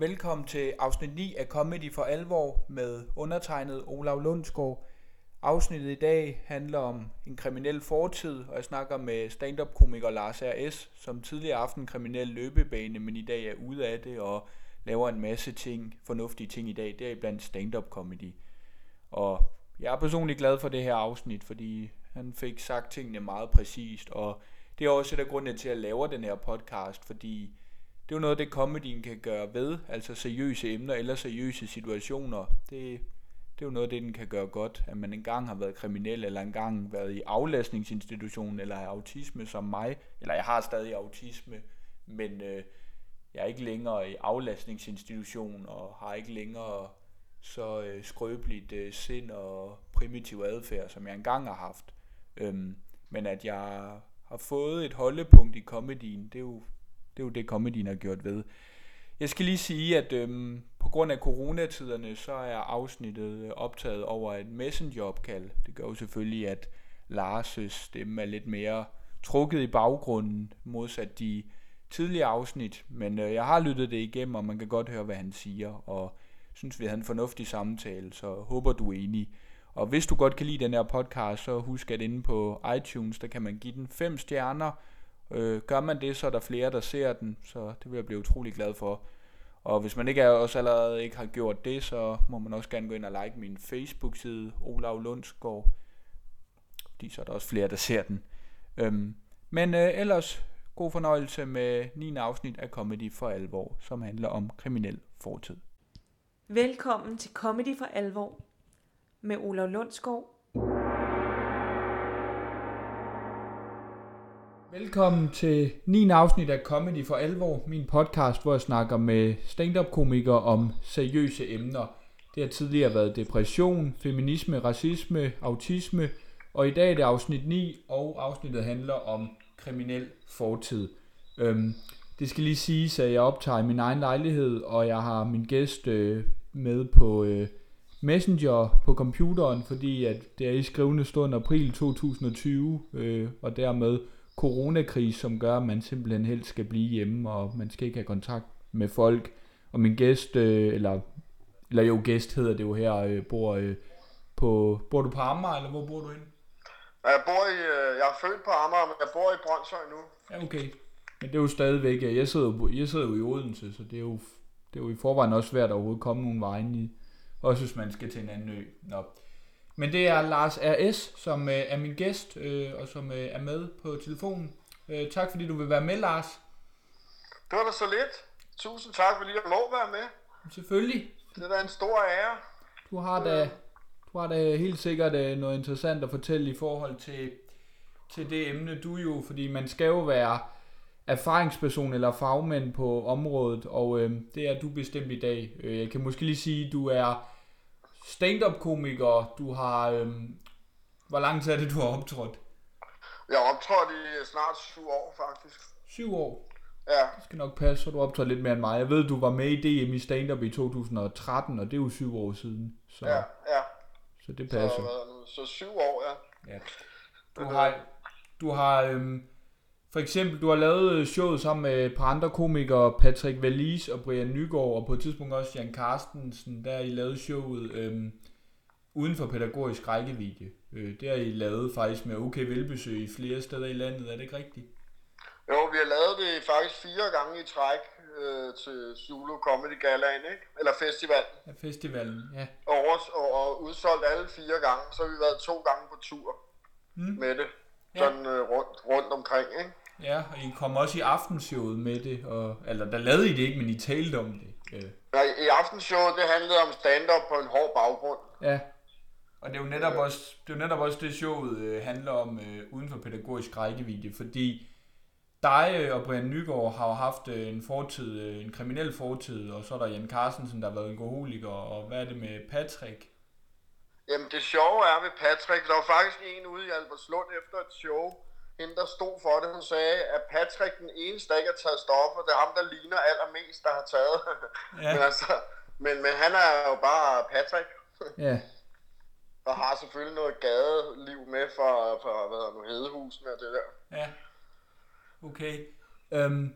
Velkommen til afsnit 9 af Comedy for Alvor med undertegnet Olav Lundsgaard. Afsnittet i dag handler om en kriminel fortid, og jeg snakker med stand-up-komiker Lars R.S., som tidligere aften kriminel løbebane, men i dag er ude af det og laver en masse ting, fornuftige ting i dag. deriblandt er blandt stand-up comedy. Og jeg er personligt glad for det her afsnit, fordi han fik sagt tingene meget præcist, og det er også et af grundene til, at jeg laver den her podcast, fordi det er jo noget, det comedyen kan gøre ved, altså seriøse emner eller seriøse situationer. Det, det er jo noget af det, den kan gøre godt, at man engang har været kriminel, eller engang været i aflastningsinstitutionen, eller har autisme som mig, eller jeg har stadig autisme, men øh, jeg er ikke længere i aflastningsinstitution, og har ikke længere så øh, skrøbeligt øh, sind og primitiv adfærd, som jeg engang har haft. Øhm, men at jeg har fået et holdepunkt i komedien, det er jo det, er jo det komedien har gjort ved. Jeg skal lige sige, at øhm, på grund af coronatiderne, så er afsnittet øh, optaget over et messengeropkald. Det gør jo selvfølgelig, at Lars' stemme er lidt mere trukket i baggrunden, modsat de tidligere afsnit. Men øh, jeg har lyttet det igennem, og man kan godt høre, hvad han siger, og synes, vi havde en fornuftig samtale, så håber du er enig. Og hvis du godt kan lide den her podcast, så husk at inde på iTunes, der kan man give den 5 stjerner. Øh, gør man det, så er der flere, der ser den, så det vil jeg blive utrolig glad for. Og hvis man ikke er, også allerede ikke har gjort det, så må man også gerne gå ind og like min Facebook-side, Olav Lundsgaard. Fordi så er der også flere, der ser den. Øhm, men øh, ellers god fornøjelse med 9. afsnit af Comedy for Alvor, som handler om kriminel fortid. Velkommen til Comedy for Alvor med Olav Lundsgaard. Velkommen til 9. afsnit af Comedy for Alvor, min podcast, hvor jeg snakker med stand-up-komikere om seriøse emner. Det har tidligere været depression, feminisme, racisme, autisme, og i dag er det afsnit 9, og afsnittet handler om kriminel fortid. Øhm, det skal lige siges, at jeg optager i min egen lejlighed, og jeg har min gæst øh, med på øh, Messenger på computeren, fordi at det er i skrivende stund april 2020, øh, og dermed coronakrise, som gør, at man simpelthen helst skal blive hjemme, og man skal ikke have kontakt med folk. Og min gæst, øh, eller, eller jo gæst hedder det jo her, øh, bor øh, på, bor du på Amager, eller hvor bor du henne? Jeg bor i, jeg er født på Amager, men jeg bor i Brøndshøj nu. Ja, okay. Men det er jo stadigvæk, jeg sidder, jo- jeg sidder jo i Odense, så det er jo, det er jo i forvejen også svært at overhovedet komme nogen vejen i. Også hvis man skal til en anden ø. Nå. Men det er Lars R.S., som øh, er min gæst, øh, og som øh, er med på telefonen. Øh, tak fordi du vil være med, Lars. Det var da så lidt. Tusind tak, fordi jeg må være med. Selvfølgelig. Det er da en stor ære. Du har da, du har da helt sikkert øh, noget interessant at fortælle i forhold til, til det emne, du jo, fordi man skal jo være erfaringsperson eller fagmænd på området, og øh, det er du bestemt i dag. Øh, jeg kan måske lige sige, du er stand-up-komiker, du har... Øh, hvor lang tid er det, du har optrådt? Jeg har optrådt i snart syv år, faktisk. Syv år. Ja, Det skal nok passe, så du optrådt lidt mere end mig. Jeg ved, du var med i DM i stand-up i 2013, og det er jo syv år siden. Så, ja, ja. så det Så, passer. hvad nu, så syv år, ja. Ja. Du har, du har øhm, for eksempel, du har lavet øh, showet sammen med et par andre komikere, Patrick Valis og Brian Nygaard, og på et tidspunkt også Jan Carstensen, der har I lavet showet øhm, uden for pædagogisk rækkevidde. Øh, det har I lavet faktisk med OK Velbesøg i flere steder i landet, er det ikke rigtigt? Jo, vi har lavet det faktisk fire gange i træk øh, til Zulu Comedy Galaen, ikke? Eller festival. Ja, festivalen, ja. Og, over- og, og udsolgt alle fire gange. Så har vi været to gange på tur Mm. med det. Ja. Sådan øh, rundt, rundt omkring, ikke? Ja, og I kom også i aftenshowet med det, og, eller der lavede I det ikke, men I talte om det. Øh. Nej, i aftenshowet, det handlede om stand-up på en hård baggrund. Ja. Og det er jo netop også det, er jo netop også det showet øh, handler om øh, uden for pædagogisk rækkevidde, fordi dig øh, og Brian Nygaard har jo haft øh, en fortid, øh, en kriminel fortid, og så er der Jan Carstensen, der har været alkoholiker, og hvad er det med Patrick? Jamen det sjove er ved Patrick, der var faktisk en ude i Albertslund efter et show, hende der stod for det, hun sagde, at Patrick den eneste, der ikke har taget stoffer, det er ham, der ligner allermest, der har taget. Ja. men, altså, men, men han er jo bare Patrick, Ja. og har selvfølgelig noget gadeliv med for, for hvad hedder nu, hedehusene og det der. Ja. Okay. Øhm,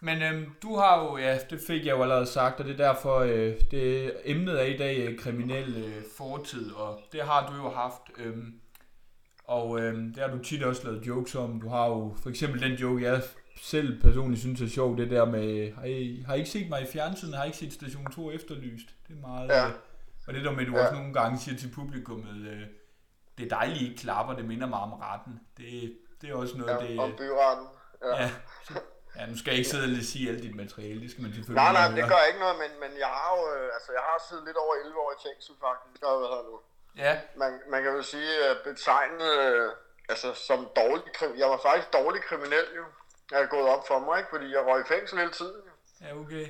men øhm, du har jo, ja, det fik jeg jo allerede sagt, og det er derfor, øh, det emnet er i dag øh, kriminel øh, fortid, og det har du jo haft. Øhm, og øhm, det har du tit også lavet jokes om. Du har jo for eksempel den joke, jeg selv personligt synes er sjov, det der med, har I, har I ikke set mig i fjernsynet, har I ikke set Station 2 efterlyst? Det er meget... Ja. Øh, og det der med, at du Ja. også nogle gange siger til publikummet, øh, det er dejligt, I ikke klapper, det minder mig om retten. Det, det er også noget, Ja, det... om byretten. Ja. Ja, ja, nu skal jeg ikke sidde og sige alt dit materiale, det skal man selvfølgelig Nej, nej, det gør ikke noget, men, men jeg har jo, øh, altså jeg har siddet lidt over 11 år i fængsel faktisk, og hvad hedder nu. Ja, Man, man kan jo sige, at betegnet øh, altså, som dårlig krim- Jeg var faktisk dårlig kriminel jo. Jeg er gået op for mig, ikke? Fordi jeg røg i fængsel hele tiden. Ja, okay.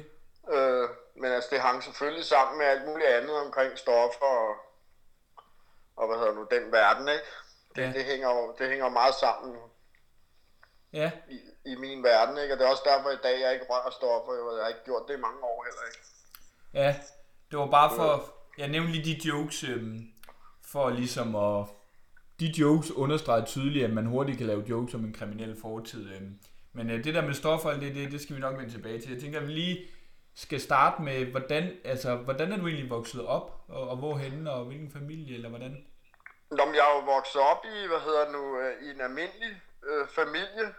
Øh, men altså, det hang selvfølgelig sammen med alt muligt andet omkring stoffer og, og hvad hedder nu, den verden, ikke? Det, Ja. det, hænger jo det hænger meget sammen Ja, i, i min verden, ikke? Og det er også derfor i dag, jeg ikke rører stoffer. Jeg har ikke gjort det i mange år heller, ikke? ja. Det var bare for, jeg nævnte lige de jokes, øhm, for ligesom at, de jokes understreger tydeligt, at man hurtigt kan lave jokes om en kriminel fortid. Øhm. Men øh, det der med stoffer, det, det, det skal vi nok vende tilbage til. Jeg tænker, at vi lige skal starte med, hvordan, altså, hvordan er du egentlig vokset op, og, og hvorhenne, og hvilken familie, eller hvordan? Nå, jeg er jo vokset op i, hvad hedder nu, øh, i en almindelig øh, familie.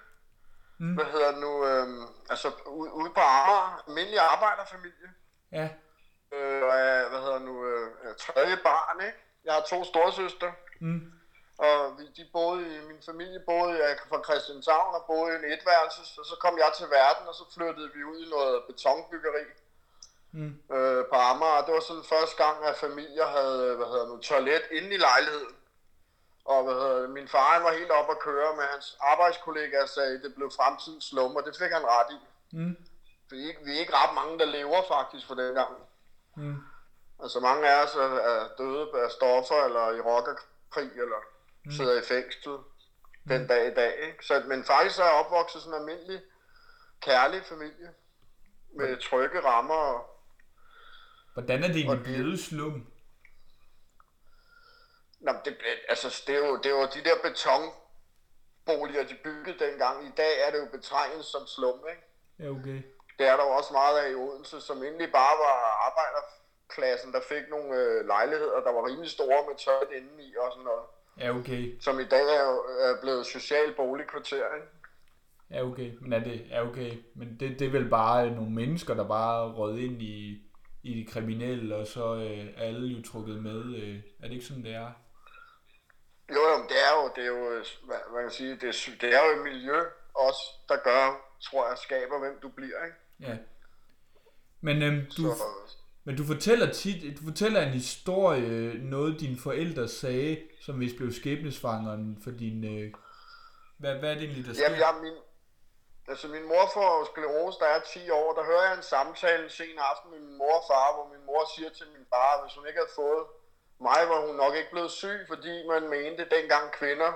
Mm. Hvad hedder nu, øh, altså ude, ude på Amager, almindelig arbejderfamilie. Ja, Øh, og er, hvad hedder nu, øh, tredje barn, ikke? Jeg har to storsøstre. Mm. Og vi, de boede i, min familie boede jeg fra Christianshavn og boede i en etværelses, og så kom jeg til verden, og så flyttede vi ud i noget betonbyggeri Mm. øh, på Amager. Det var sådan første gang, at familier havde, hvad hedder nu, toilet inde i lejligheden. Og hvad hedder, det, min far han var helt op at køre med hans arbejdskollegaer sagde, at det blev fremtidens slum, og det fik han ret i. Mm. Vi er, ikke, vi er ikke ret mange, der lever faktisk for den gang. Mm. Altså mange af os er, er døde af stoffer, eller i rockerkrig, eller mm. sidder i fængsel den dag i dag. Ikke? Så, men faktisk er jeg opvokset sådan en almindelig, kærlig familie. Med trygge rammer. Og, Hvordan er det egentlig blevet slum? Nå, det, altså, det, er jo, det er jo de der betonboliger, de byggede dengang. I dag er det jo betegnet som slum, ikke? Ja, okay. Det er der jo også meget af i Odense, som egentlig bare var arbejderklassen, der fik nogle øh, lejligheder, der var rimelig store med tøjet indeni og sådan noget. Ja, okay. Som i dag er, er blevet social boligkvarter, ikke? Ja, okay. Men er det, ja, okay. Men det, det er vel bare nogle mennesker, der bare rød ind i, i det kriminelle, og så øh, er alle jo trukket med. Øh, er det ikke sådan, det er? Jo, jo, det er jo, det er jo, hvad man kan sige, det er, det er jo et miljø også, der gør, tror jeg, skaber, hvem du bliver, ikke? Ja. Men, øhm, du, Så, men du fortæller tit, du fortæller en historie, noget dine forældre sagde, som hvis blev skæbnesvangeren for din... Øh, hvad, hvad er det egentlig, der sker? jamen, jeg, min, altså min mor får sklerose, der er 10 år, der hører jeg en samtale en sen aften med min mor og far, hvor min mor siger til min far, at hvis hun ikke havde fået mig, var hun nok ikke blevet syg, fordi man mente dengang kvinder,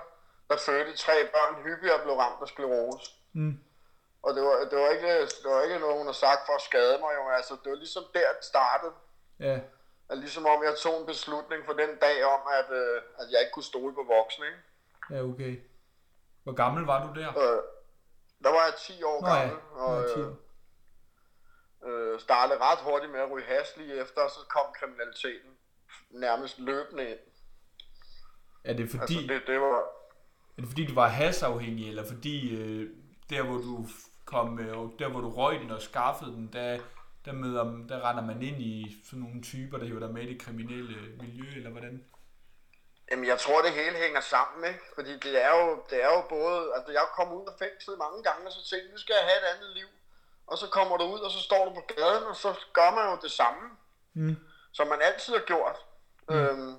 der fødte tre børn, hyppigere blev ramt af sklerose. Mm. Og det var, det, var ikke, det var ikke noget, hun har sagt for at skade mig. Jo. Altså, det var ligesom der, det startede. Ja, At ligesom om jeg tog en beslutning for den dag om, at, øh, at jeg ikke kunne stole på voksne. Ikke? ja, okay. Hvor gammel var du der? Øh, der var jeg 10 år Nå ja, gammel, og Nå, 10 øh, øh, startede ret hurtigt med at ryge has lige efter, og så kom kriminaliteten nærmest løbende ind. Er det fordi, Altså, det, det var, er det fordi du var hasafhængig, eller fordi øh, der hvor du kom, øh, der hvor du røg den og skaffede den, der, der, møder, der render man ind i sådan nogle typer, der hiver dig med i det kriminelle miljø, eller hvordan? Jamen, jeg tror, det hele hænger sammen, ikke? Fordi det er jo, det er jo både... Altså, jeg kom ud af fængslet mange gange, og så tænkte nu skal jeg have et andet liv. Og så kommer du ud, og så står du på gaden, og så gør man jo det samme. Mm. Som man altid har gjort. Mm. Øhm,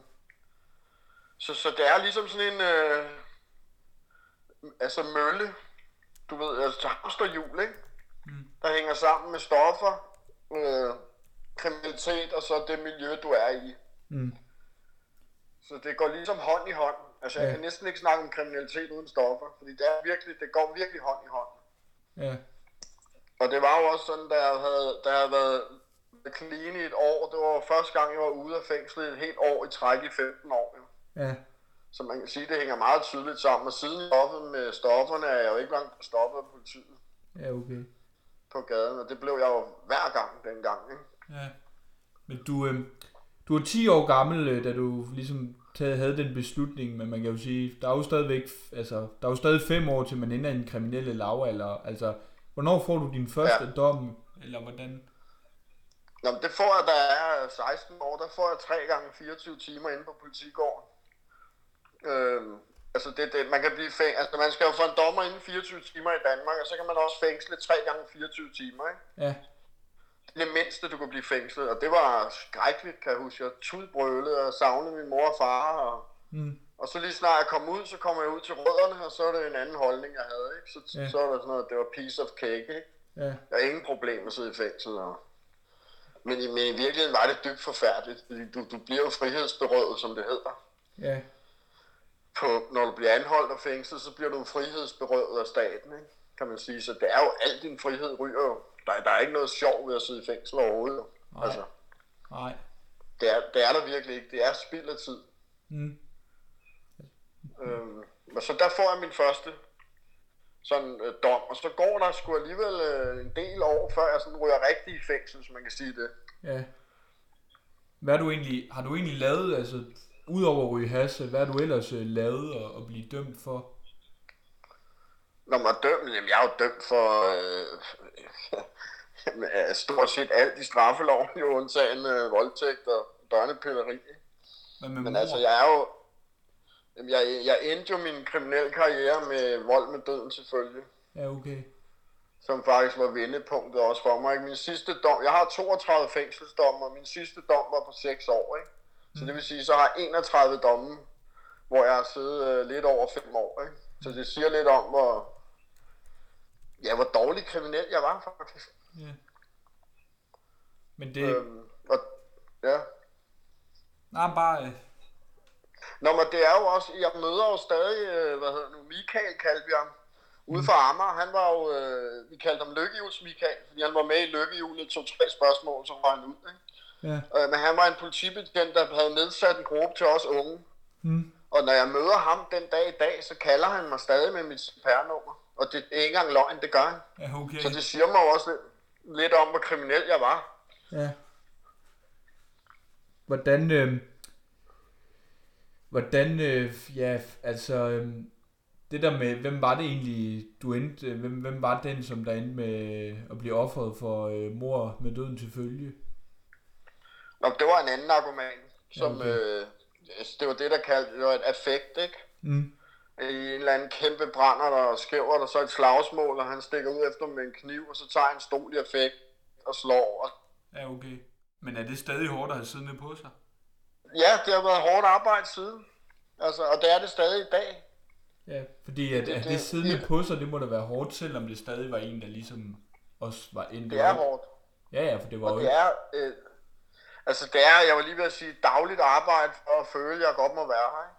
så, så det er ligesom sådan en... Øh, altså mølle, du ved, altså hamsterhjul, ikke? Mm. Der hænger sammen med stoffer, øh, kriminalitet og så det miljø, du er i. Mm. Så det går ligesom hånd i hånd. Altså, jeg Ja. kan næsten ikke snakke om kriminalitet uden stoffer, fordi det er virkelig, det går virkelig hånd i hånd. Ja. Og det var jo også sådan, da jeg havde, da jeg havde været clean i et år, det var første gang, jeg var ude af fængslet et helt år i træk i 15 år. Jo. Ja. Så man kan sige, det hænger meget tydeligt sammen. Og siden stoppet med stofferne, er jeg jo ikke langt stoppet af politiet Ja, okay. på gaden, og det blev jeg jo hver gang dengang. Ikke? Ja. Men du, øh, du er 10 år gammel, øh, da du ligesom taget, havde den beslutning, men man kan jo sige, der er jo stadigvæk, altså, der er jo stadig fem år til man ender i en kriminelle lavalder. Altså, hvornår får du din første Ja. dom, eller hvordan? Nå, men det får jeg, da jeg er 16 år, der får jeg 3 gange 24 timer inde på politigården. Øhm, altså det, det, man kan blive fæng... altså man skal jo få en dommer inden 24 timer i Danmark, og så kan man også fængsle 3 gange 24 timer, ikke? Ja. Det er det mindste, du kan blive fængslet, og det var skrækkeligt, kan jeg huske. Jeg tudbrølede og savnede min mor og far, og, Mm. og så lige snart jeg kom ud, så kom jeg ud til rødderne, og så er det en anden holdning, jeg havde, ikke? Så, Ja. så var der sådan noget, det var piece of cake, ikke? Ja. Jeg har ingen problem med at sidde i fængsel. Og... Men, i, men i virkeligheden var det dybt forfærdeligt. Du, du bliver jo frihedsberøvet, som det hedder. Ja. På, når du bliver anholdt og fængslet, så bliver du frihedsberøvet af staten, ikke? kan man sige. Så det er jo, al din frihed ryger jo. Der, der er ikke noget sjov ved at sidde i fængsel overhovedet. Nej. Altså, Nej. det er, det er der virkelig ikke. Det er spild af tid. Mm. Øhm, og så der får jeg min første sådan øh, dom, og så går der sgu alligevel øh, en del år, før jeg sådan ryger rigtig i fængsel, hvis man kan sige det. Ja. Hvad du egentlig, har du egentlig lavet, altså, udover at ryge hasse, hvad har du ellers øh, lavet og, og blive dømt for? Når man er dømt, jamen jeg er jo dømt for øh, stort set alt i straffeloven, jo undtagen øh, voldtægt og børnepilleri. Men mor? altså, jeg er jo... Jamen, jeg, jeg endte jo min kriminelle karriere med vold med døden selvfølgelig, Ja, okay. som faktisk var vendepunktet også for mig. Ikke? Min sidste dom, jeg har 32 fængselsdomme, og min sidste dom var på 6 år. Ikke? Så det vil sige, så har jeg 31 domme, hvor jeg har siddet øh, lidt over 5 år. Ikke? Så det siger lidt om, hvor, ja, hvor dårlig kriminel jeg var faktisk. Ja. Men det, Øhm, og, ja. nej, bare, øh, Nå, men det er jo også, jeg møder jo stadig, øh, hvad hedder nu, Michael kaldte vi ham, ude fra Amager. Han var jo, øh, vi kaldte ham Lykkehjuls Michael, fordi han var med i Lykkehjulet, tog tre spørgsmål, så var han ud. Ikke? Ja. Øh, men han var en politibetjent, der havde nedsat en gruppe til os unge. Mm. Og når jeg møder ham den dag i dag, så kalder han mig stadig med mit CPR-nummer. Og det er ikke engang løgn, det gør han. Ja, okay. Så det siger mig også lidt, lidt om, hvor kriminel jeg var. Ja. Hvordan, øh, hvordan, øh, ja, altså, øh, det der med, hvem var det egentlig, du endte, øh, hvem, hvem var den, som der endte med at blive offeret for øh, mor med døden til følge? Nå, det var en anden argument, som, Okay. øh, altså, det var det, der kaldte, det var et affekt, ikke? Mm. i en eller anden kæmpe brænder, der skæver der så et slagsmål, og han stikker ud efter med en kniv, og så tager en stol i effekt og slår. Og Ja, okay. Men er det stadig hårdt at have siddende på sig? ja, det har været hårdt arbejde siden. Altså, og det er det stadig i dag. Ja, fordi at, Det- at det- det siddende det- på sig, det må da være hårdt, selvom det stadig var en, der ligesom også var endt. Det er hårdt. Ja, ja, for det var jo Og det ikke... er, øh, altså det er, jeg var lige ved at sige, dagligt arbejde for at føle, at jeg godt må være her. Ikke?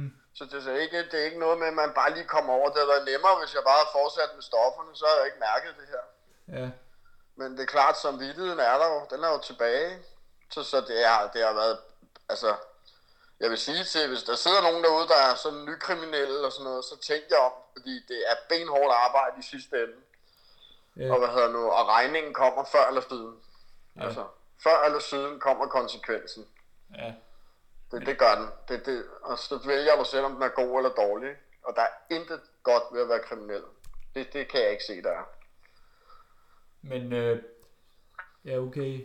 Mm. Så det er, ikke, det er ikke noget med, at man bare lige kommer over. Det havde været nemmere, hvis jeg bare havde fortsat med stofferne, så havde jeg ikke mærket det her. Ja, Men det er klart, som vidtigheden er der jo, den er jo tilbage. Så, så det, er, det har været, altså, jeg vil sige til, hvis der sidder nogen derude, der er sådan nykriminelle og sådan noget, så tænk jer om, fordi det er benhårdt arbejde i sidste ende. ja, Og hvad hedder nu, og regningen kommer før eller siden. Ja. Altså, før eller siden kommer konsekvensen. ja. Det, det gør den. Det, det, og så vælger du selv, om den er god eller dårlig. Og der er intet godt ved at være kriminel. Det, det kan jeg ikke se, der er. Men, øh, ja, okay.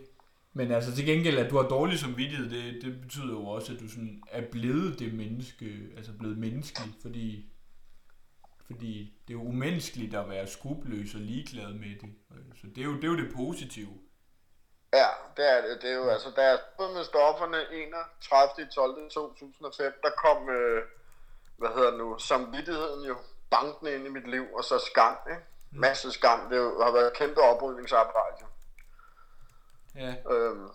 Men altså til gengæld, at du har dårlig samvittighed, det, det betyder jo også, at du sådan er blevet det menneske, altså blevet menneskelig, fordi, fordi det er jo umenneskeligt at være skrupelløs og ligeglad med det. Så det er jo det, er jo det positive. Ja, det er det. Det er jo, altså, da jeg stod med stofferne 31. 12. 2005, der kom, øh, hvad hedder det nu, samvittigheden jo bankende ind i mit liv, og så skam, ikke? Masse skam. Det jo- har været et kæmpe oprydningsarbejde. Ja. Øhm,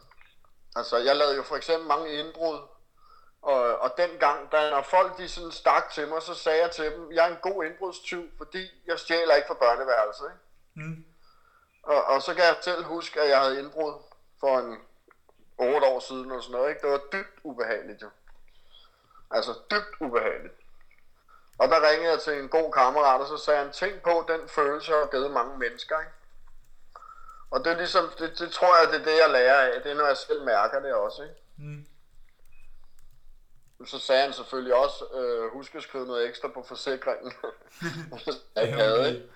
altså, jeg lavede jo for eksempel mange indbrud, og, og dengang, da når folk de sådan stak til mig, så sagde jeg til dem, jeg er en god indbrudstyv, fordi jeg stjæler ikke fra børneværelset, ikke? Mm. Og, så kan jeg selv huske, at jeg havde indbrud for en 8 år siden og sådan noget, ikke? Det var dybt ubehageligt, jo. Altså, dybt ubehageligt. Og der ringede jeg til en god kammerat, og så sagde han, tænk på den følelse, jeg har givet mange mennesker, ikke? Og det er ligesom, det, det tror jeg, det er det, jeg lærer af. Det er, når jeg selv mærker det også, ikke? Mm. Så sagde han selvfølgelig også, øh, husk at skrive noget ekstra på forsikringen. jeg ikke havde, ikke?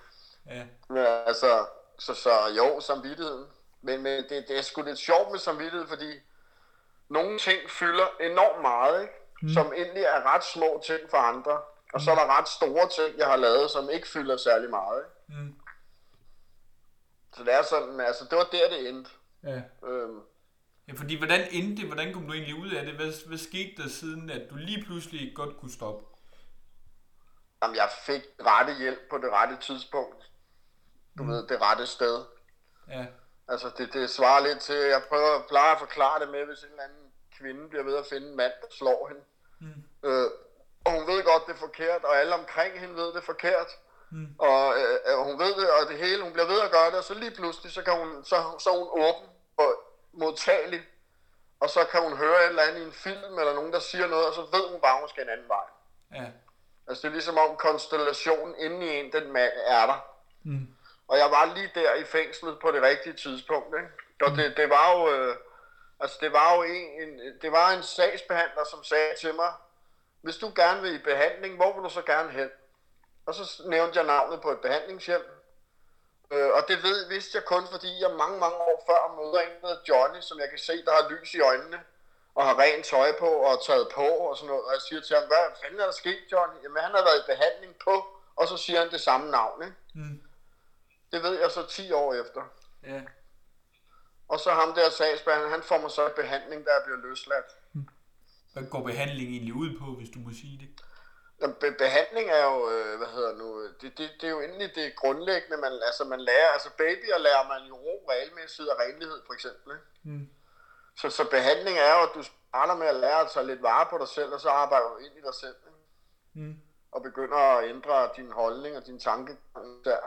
Ja. Men altså, så, så jo, samvittigheden. Men, men det, det er sgu lidt sjovt med samvittighed, fordi nogle ting fylder enormt meget, ikke? Mm. som egentlig er ret små ting for andre. Og så er der ret store ting, jeg har lavet, som ikke fylder særlig meget. Ikke? Mm. Så det er sådan, altså det var der, det endte. Ja. Øhm, Ja, fordi hvordan endte det? Hvordan kom du egentlig ud af det? Hvad, hvad skete der siden, at du lige pludselig godt kunne stoppe? jamen, jeg fik rette hjælp på det rette tidspunkt. Du mm. ved, det rette sted. Ja. Altså, det, det svarer lidt til, jeg prøver, plejer at forklare det med, hvis en eller anden kvinde bliver ved at finde en mand, der slår hende. Mm. Øh, og hun ved godt, det er forkert, og alle omkring hende ved, det er forkert. Mm. Og øh, øh, hun ved det, og det hele, hun bliver ved at gøre det, og så lige pludselig, så, kan hun, så, så er hun åben og modtagelig. Og så kan hun høre et eller andet i en film, eller nogen, der siger noget, og så ved hun bare, at hun skal en anden vej. Ja. Altså, det er ligesom om konstellationen inde i en, den mand er der. Mm. Og jeg var lige der i fængslet på det rigtige tidspunkt, ikke? Og det, det var jo, øh, altså det var jo en, en, det var en sagsbehandler, som sagde til mig, hvis du gerne vil i behandling, hvor vil du så gerne hen? Og så nævnte jeg navnet på et behandlingshjem. Øh, og det ved, vidste jeg kun, fordi jeg mange, mange år før møder en, der Johnny, som jeg kan se, der har lys i øjnene, og har rent tøj på og taget på og sådan noget. Og jeg siger til ham, hvad fanden er der sket, Johnny? Jamen, han har været i behandling på, og så siger han det samme navn, ikke? Mm. Det ved jeg så 10 år efter. Ja. Og så ham der sagsbehandler, han får mig så i behandling, der jeg bliver løsladt. Hvad går behandlingen egentlig ud på, hvis du må sige det? Jamen, Be- behandling er jo, øh, hvad hedder nu, det, det, det er jo egentlig det grundlæggende, man, altså man lærer, altså babyer lærer man jo ro, regelmæssighed og renlighed for eksempel. Ikke? Mm. Så, så behandling er jo, at du starter med at lære at tage lidt vare på dig selv, og så arbejder du ind i dig selv. Ikke? Mm. Og begynder at ændre din holdning og din tankegang der.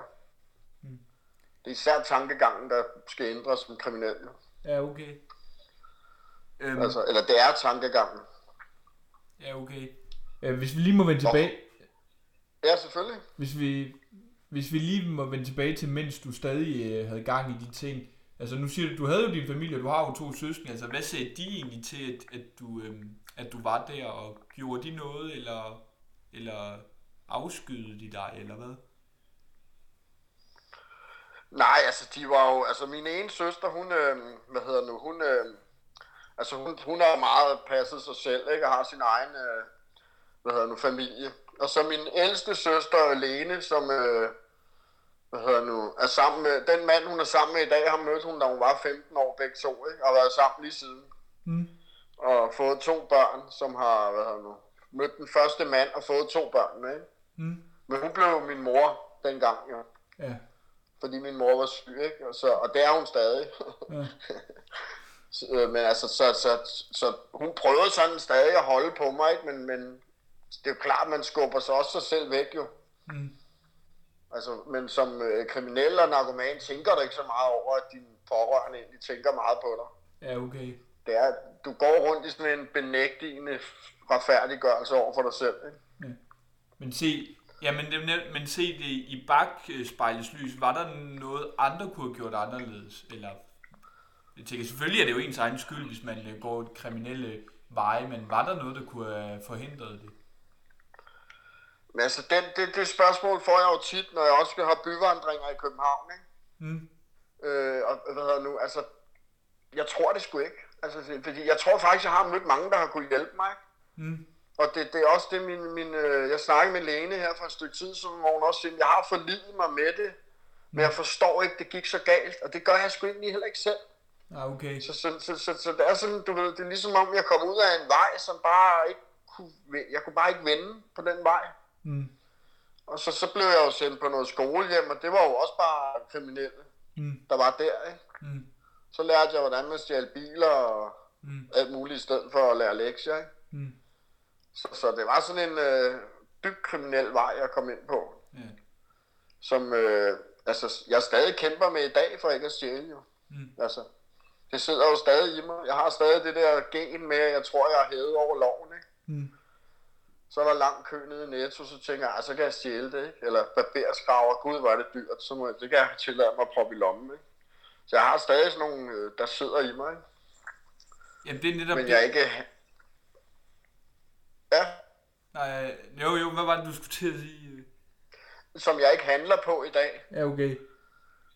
Det er især tankegangen, der skal ændres som kriminel. Ja, okay. Øhm, Altså, eller det er tankegangen. Ja, okay. Øh, hvis vi lige må vende tilbage... Ja, selvfølgelig. Hvis vi, hvis vi lige må vende tilbage til, mens du stadig øh, havde gang i de ting. Altså nu siger du, du havde jo din familie, og du har jo to søskende. Altså hvad sagde de egentlig til, at, at, du, øh, at du var der, og gjorde de noget, eller, eller afskydede de dig, eller hvad? Nej, altså de var jo, altså min ene søster, hun, øh, hvad hedder nu, hun, øh, altså hun, hun har meget passet sig selv, ikke, og har sin egen, øh, hvad hedder nu, familie. Og så min ældste søster, Lene, som, øh, hvad hedder nu, er sammen med, den mand, hun er sammen med i dag, har mødt hun, da hun var 15 år begge to, ikke, og har været sammen lige siden. Mm. Og fået to børn, som har, hvad hedder nu, mødt den første mand og fået to børn, ikke. Mm. Men hun blev min mor dengang, jo Ja. Fordi min mor var syg, ikke? Og, så, og det er hun stadig. Ja. så, øh, men altså, så, så, så hun prøvede sådan stadig at holde på mig, ikke? Men, men det er jo klart, man skubber sig også sig selv væk, jo. Mm. Altså, men som øh, kriminel og narkoman tænker du ikke så meget over, at dine pårørende egentlig tænker meget på dig. Ja, okay. Det er, du går rundt i sådan en benægtigende retfærdiggørelse over for dig selv, ikke? Men se, ja, men, det- men se det i bagspejlets lys, var der noget andre kunne have gjort anderledes? Eller, jeg tænker, selvfølgelig er det jo ens egen skyld, hvis man øh, går et kriminelle veje, men var der noget, der kunne have forhindret det? Men altså, den, det, det spørgsmål får jeg jo tit, når jeg også skal have byvandringer i København, ikke? Mm. Øh, og hvad hedder nu, altså, jeg tror det sgu ikke. Altså, fordi jeg tror faktisk, jeg har mødt mange, der har kunne hjælpe mig. Mm. Og det, det er også det, min, min, øh, jeg snakkede med Lene her for et stykke tid, som hvor hun også siger, jeg har forlidet mig med det, men jeg forstår ikke, det gik så galt, og det gør jeg sgu egentlig heller ikke selv. Ah, okay. Så, så, så, så, så det er sådan, du ved, det er ligesom om, jeg kom ud af en vej, som bare ikke kunne, jeg kunne bare ikke vende på den vej. Mm. Og så, så blev jeg jo sendt på noget skolehjem, og det var jo også bare kriminelle, mm. der var der, ikke? Mm. Så lærte jeg, hvordan man stjal biler og mm. alt muligt, i stedet for at lære lektier, ikke? Mm. Så, så det var sådan en øh, dybt kriminel vej, jeg kom ind på. Yeah. Som, øh, altså, jeg stadig kæmper med i dag, for ikke at stjæle, jo. Mm. Altså, det sidder jo stadig i mig. Jeg har stadig det der gen med, at jeg tror, jeg har hævet over loven, ikke? Mm. Så er der lang kø nede i Netto, så tænker jeg, så kan jeg stjæle det, ikke? Eller barberskraver, gud, er det dyrt, så må jeg, det kan jeg tillade mig at proppe i lommen, ikke? Så jeg har stadig sådan nogle, øh, der sidder i mig, ikke? Jamen, det er netop Men det. jeg ikke... Ja, Nej, jo, jo, hvad var det, du skulle til at sige? som jeg ikke handler på i dag. Ja, okay.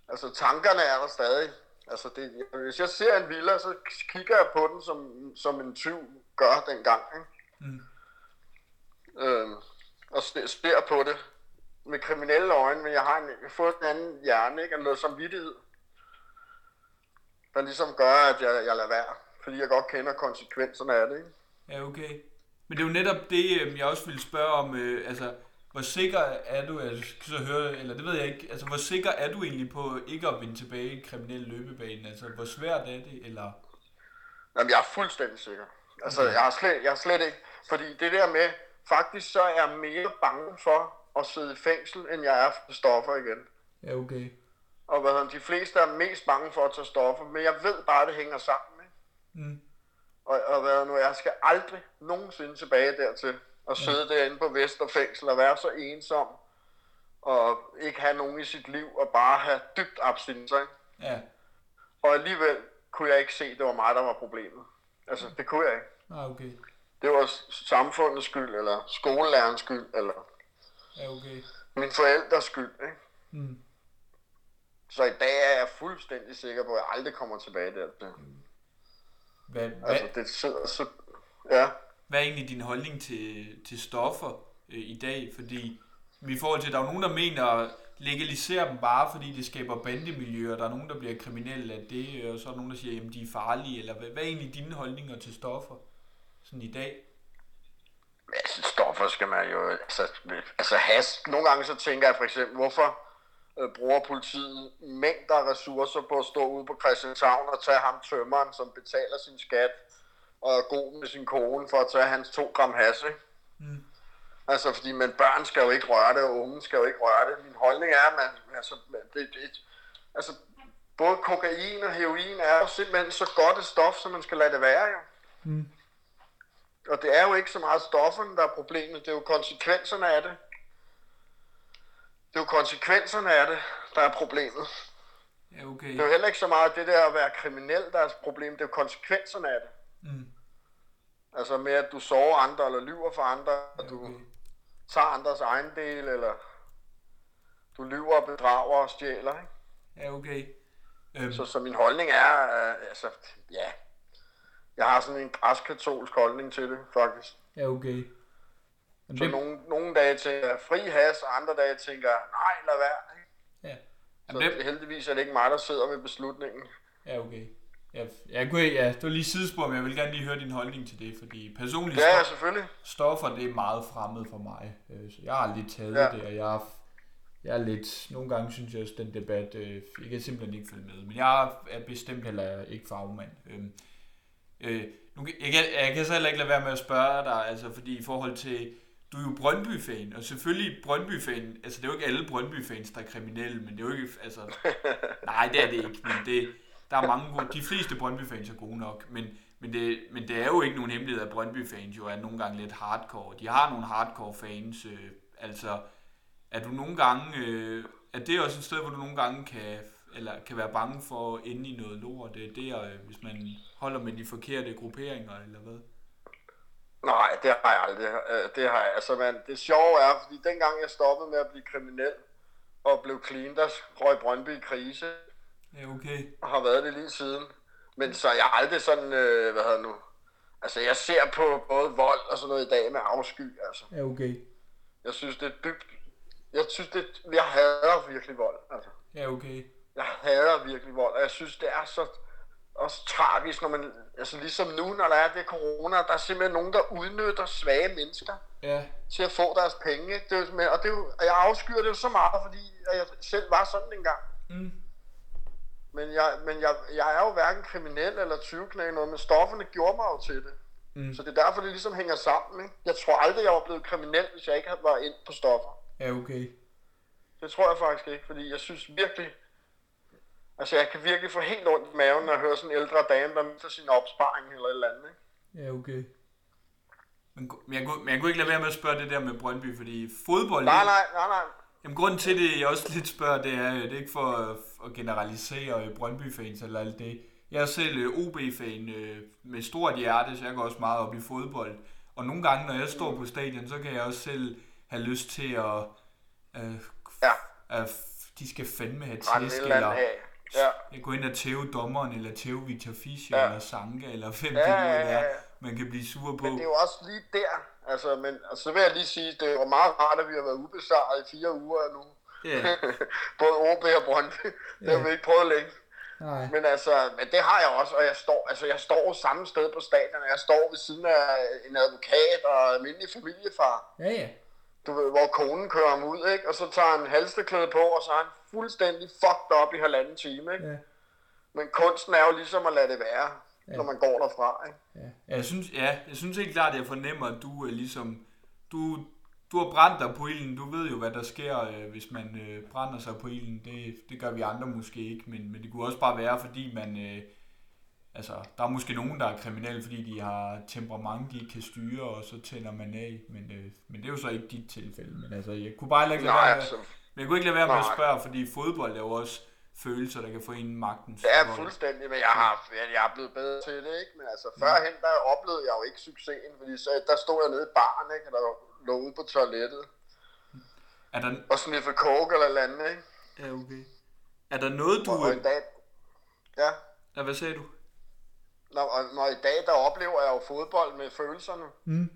Altså, tankerne er der stadig. Altså, det, hvis jeg ser en villa, så kigger jeg på den, som, som en tyv gør dengang. Ikke? Mm. Øhm, og ser på det med kriminelle øjne, men jeg har, en, fået en anden hjerne, ikke? noget samvittighed, der ligesom gør, at jeg, jeg lader være, fordi jeg godt kender konsekvenserne af det. Ikke? Ja, okay. Men det er jo netop det, øhm, jeg også ville spørge om, øh, altså, hvor sikker er du, altså, så høre, eller det ved jeg ikke, altså hvor sikker er du egentlig på ikke at vende tilbage i kriminel løbebane? Altså hvor svært er det, eller? Jamen jeg er fuldstændig sikker. Altså okay. jeg, er slet, jeg er slet ikke, fordi det der med, faktisk så er jeg mere bange for at sidde i fængsel, end jeg er for stoffer igen. Ja, okay. Og hvad hedder, de fleste er mest bange for at tage stoffer, men jeg ved bare, at det hænger sammen. Ikke? Mm. Og, og hvad nu, jeg skal aldrig nogensinde tilbage dertil og sidde ja. derinde på Vesterfængsel og være så ensom og ikke have nogen i sit liv og bare have dybt abstinenser. Ikke? Ja. Og alligevel kunne jeg ikke se, at det var mig, der var problemet. Altså, det kunne jeg ikke. Ah, okay. Det var samfundets skyld, eller skolelærerens skyld, eller ja, okay. min forældres skyld. Ikke? Mm. Så i dag er jeg fuldstændig sikker på, at jeg aldrig kommer tilbage der. Hvad, altså, det sidder så... Ja. Hvad er egentlig din holdning til, til stoffer øh, i dag? Fordi i forhold til, at der er nogen, der mener at legalisere dem bare, fordi det skaber bandemiljøer, der er nogen, der bliver kriminelle af det, og så er der nogen, der siger, at de er farlige, eller hvad, hvad er egentlig dine holdninger til stoffer sådan i dag? Altså, stoffer skal man jo, altså, altså has. Nogle gange så tænker jeg for eksempel, hvorfor øh, bruger politiet mængder af ressourcer på at stå ude på Christianshavn og tage ham tømmeren, som betaler sin skat, og er god med sin kone for at tage hans to gram hasse. Mm. Altså, fordi men børn skal jo ikke røre det, og unge skal jo ikke røre det. Min holdning er, at man, altså, det, det, altså, både kokain og heroin er jo simpelthen så godt et stof, som man skal lade det være, jo. Mm. Og det er jo ikke så meget stofferne, der er problemet, det er jo konsekvenserne af det. Det er jo konsekvenserne af det, der er problemet. Ja, okay. Det er jo heller ikke så meget det der at være kriminel, der er et problem, det er jo konsekvenserne af det. Mm. Altså med, at du sover andre, eller lyver for andre, ja, okay. du tager andres ejendel, eller du lyver og bedrager og stjæler, ikke? Ja, okay. Um... Så, så min holdning er, uh, altså, ja, jeg har sådan en græskatolsk holdning til det, faktisk. Ja, okay. Jamen, så det... nogle, nogle dage tænker jeg fri has, og andre dage tænker jeg, nej, lad være. Ja. Jamen, så det... heldigvis er det ikke mig, der sidder med beslutningen. Ja, okay. Jeg, jeg kunne, ja, det var lige sidespor, men jeg vil gerne lige høre din holdning til det, fordi personligt ja, ja, selvfølgelig. stoffer, det er meget fremmed for mig. Øh, så jeg har aldrig taget ja. det, og jeg jeg er lidt, nogle gange synes jeg også, den debat, øh, jeg kan simpelthen ikke følge med, men jeg er bestemt heller ikke fagmand. Øh, øh, nu, jeg, kan, jeg kan så heller ikke lade være med at spørge dig, altså fordi i forhold til, du er jo Brøndby-fan, og selvfølgelig Brøndby-fan, altså det er jo ikke alle Brøndby-fans, der er kriminelle, men det er jo ikke, altså, nej det er det ikke, men det, der er mange gode, de fleste Brøndby-fans er gode nok, men, men, det, men det er jo ikke nogen hemmelighed, at Brøndby-fans jo er nogle gange lidt hardcore. De har nogle hardcore fans, øh, altså er du nogle gange, øh, er det også et sted, hvor du nogle gange kan, eller kan være bange for at ende i noget lort, det er der, øh, hvis man holder med de forkerte grupperinger, eller hvad? Nej, det har jeg aldrig. Øh, det har jeg. Altså, man, det sjove er, fordi dengang jeg stoppede med at blive kriminel og blev clean, der røg Brøndby i krise. Ja, okay. Og har været det lige siden. Men så jeg aldrig sådan, øh, hvad hedder nu, altså jeg ser på både vold og sådan noget i dag med afsky, altså. Ja, okay. Jeg synes, det er dybt, jeg synes, det, jeg hader virkelig vold, altså. Ja, okay. Jeg hader virkelig vold, og jeg synes, det er så også tragisk, når man, altså ligesom nu, når der er det corona, der er simpelthen nogen, der udnytter svage mennesker Ja. til at få deres penge. Ikke? Det er men- og, det er og jeg afskyer det jo så meget, fordi at jeg selv var sådan engang. Mm. Men, jeg, men jeg, jeg er jo hverken kriminel eller tyveknæg noget, men stofferne gjorde mig jo til det. Mm. Så det er derfor, det ligesom hænger sammen. Ikke? Jeg tror aldrig, jeg var blevet kriminel, hvis jeg ikke havde været ind på stoffer. Ja, okay. Det tror jeg faktisk ikke, fordi jeg synes virkelig... Altså, jeg kan virkelig få helt ondt i maven, når jeg hører sådan en ældre dame, der mister sin opsparing eller et eller andet. Ikke? Ja, okay. Men, men, jeg, kunne, men jeg kunne ikke lade være med at spørge det der med Brøndby, fordi fodbold... Nej, nej, nej, nej. Jamen, grunden til det, jeg også lidt spørger, det er, det er ikke for at, generalisere øh, Brøndby-fans eller alt det. Jeg er selv øh, OB-fan øh, med stort hjerte, så jeg går også meget op i fodbold. Og nogle gange, når jeg står på stadion, så kan jeg også selv have lyst til at... Øh, Ja. at de skal fandme have tæsk, eller af. Ja. jeg går ind og tæve dommeren, eller tæve Victor Fischer, Ja. eller Sanka, eller hvem Ja, ja, ja, er, ja. man kan blive sur på. Men det er jo også lige der. Altså, men og så vil jeg lige sige, det var meget rart, at vi har været ubesejret i fire uger nu. Ja. Både OB og Brøndby. Det har vi ikke prøvet længe. Nej. Men altså, men det har jeg også, og jeg står, altså jeg står samme sted på stadion, og jeg står ved siden af en advokat og almindelig familiefar. Ja, ja. Du ved, hvor konen kører ham ud, ikke? Og så tager han halsteklæde på, og så er han fuldstændig fucked up i halvanden time, ikke? Ja. Men kunsten er jo ligesom at lade det være, ja. når man går derfra, ikke? Ja, jeg synes, ja, jeg synes helt klart, at jeg fornemmer, at du er ligesom, du, du har brændt dig på ilden. Du ved jo, hvad der sker, øh, hvis man øh, brænder sig på ilden. Det, det gør vi andre måske ikke, men, men det kunne også bare være, fordi man, øh, altså, der er måske nogen, der er kriminelle, fordi de har temperament, de kan styre, og så tænder man af. Men, øh, men det er jo så ikke dit tilfælde. Men altså, jeg kunne bare ikke lade Nej, være, altså, men jeg kunne ikke lade være med at Nej. spørge, fordi fodbold er jo også følelser, der kan få en er vold. fuldstændig, men jeg har, jeg er blevet bedre til det, ikke? Men altså, førhen, der oplevede jeg jo ikke succesen, fordi så, der stod jeg nede i baren, ikke? Og der lå ude på toilettet Er der, og sniffe coke eller et eller andet, ikke? ja, okay. Er der noget, du... Og en dag, ja, Ja, hvad sagde du? Når, og når i dag, der oplever jeg jo fodbold med følelserne. Mm.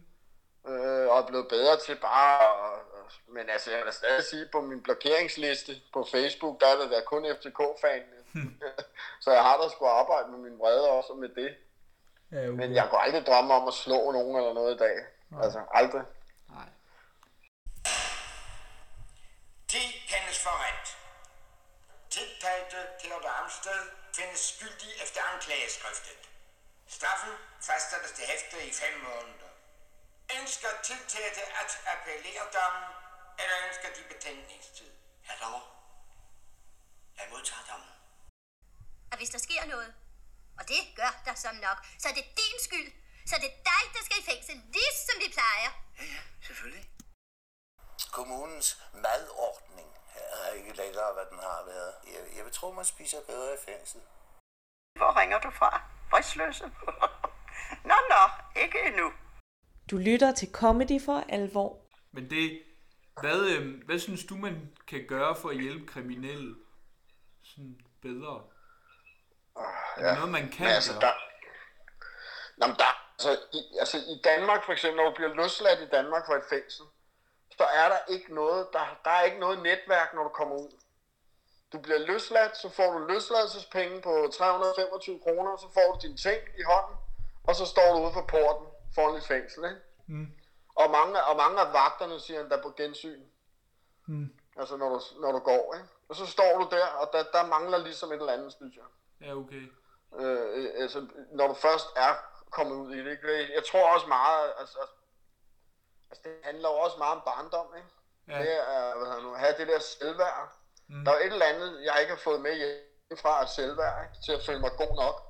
Øh, og er blevet bedre til bare... at- Men altså, jeg vil stadig sige, på min blokeringsliste på Facebook, der er det der kun FCK-fan. så jeg har da sgu arbejde med min vrede også og med det. Ja, okay. Men jeg kunne aldrig drømme om at slå nogen eller noget i dag. Altså, aldrig. Nej. De kendes for ret. Tiltalte Theodor Amsted findes skyldig efter anklageskriftet. Straffen fastsættes til hæfte i fem måneder. Ønsker tiltalte at appellere dommen, eller ønsker de betænkningstid? Herr dommer, jeg modtager dommen. at hvis der sker noget, og det gør der så nok, så er det din skyld. Så er det dig, der skal i fængsel, ligesom vi plejer. Ja, ja, selvfølgelig. Kommunens madordning er ikke længere, hvad den har været. Jeg, jeg vil tro, man spiser bedre i fængsel. Hvor ringer du fra? Fristløse? nå, nå, ikke endnu. Du lytter til Comedy for alvor. Men det, hvad, øh, hvad synes du, man kan gøre for at hjælpe kriminelle sådan bedre? Er der noget, man kan Men altså, gøre? der, Nå, men der, altså, i, altså, i Danmark for eksempel, når du bliver løsladt i Danmark fra et fængsel, så er der ikke noget, der, der er ikke noget netværk, når du kommer ud. Du bliver løsladt, så får du løsladelsespenge på 325 kroner, så får du dine ting i hånden, og så står du ude for porten foran et fængsel, ikke? Mm. Og mange, og mange af vagterne siger han der på gensyn. Mm. Altså når du, når du går, ikke? Og så står du der, og der, der mangler ligesom et eller andet, synes jeg. Ja, okay. Øh, øh, altså, når du først er kommet ud i det, ikke? Jeg tror også meget, altså, altså det handler jo også meget om barndom, ikke? Ja. Det er, hvad nu, at have det der selvværd. Mm. Der er jo et eller andet, jeg ikke har fået med hjemmefra af selvværd? Til at føle mig god nok.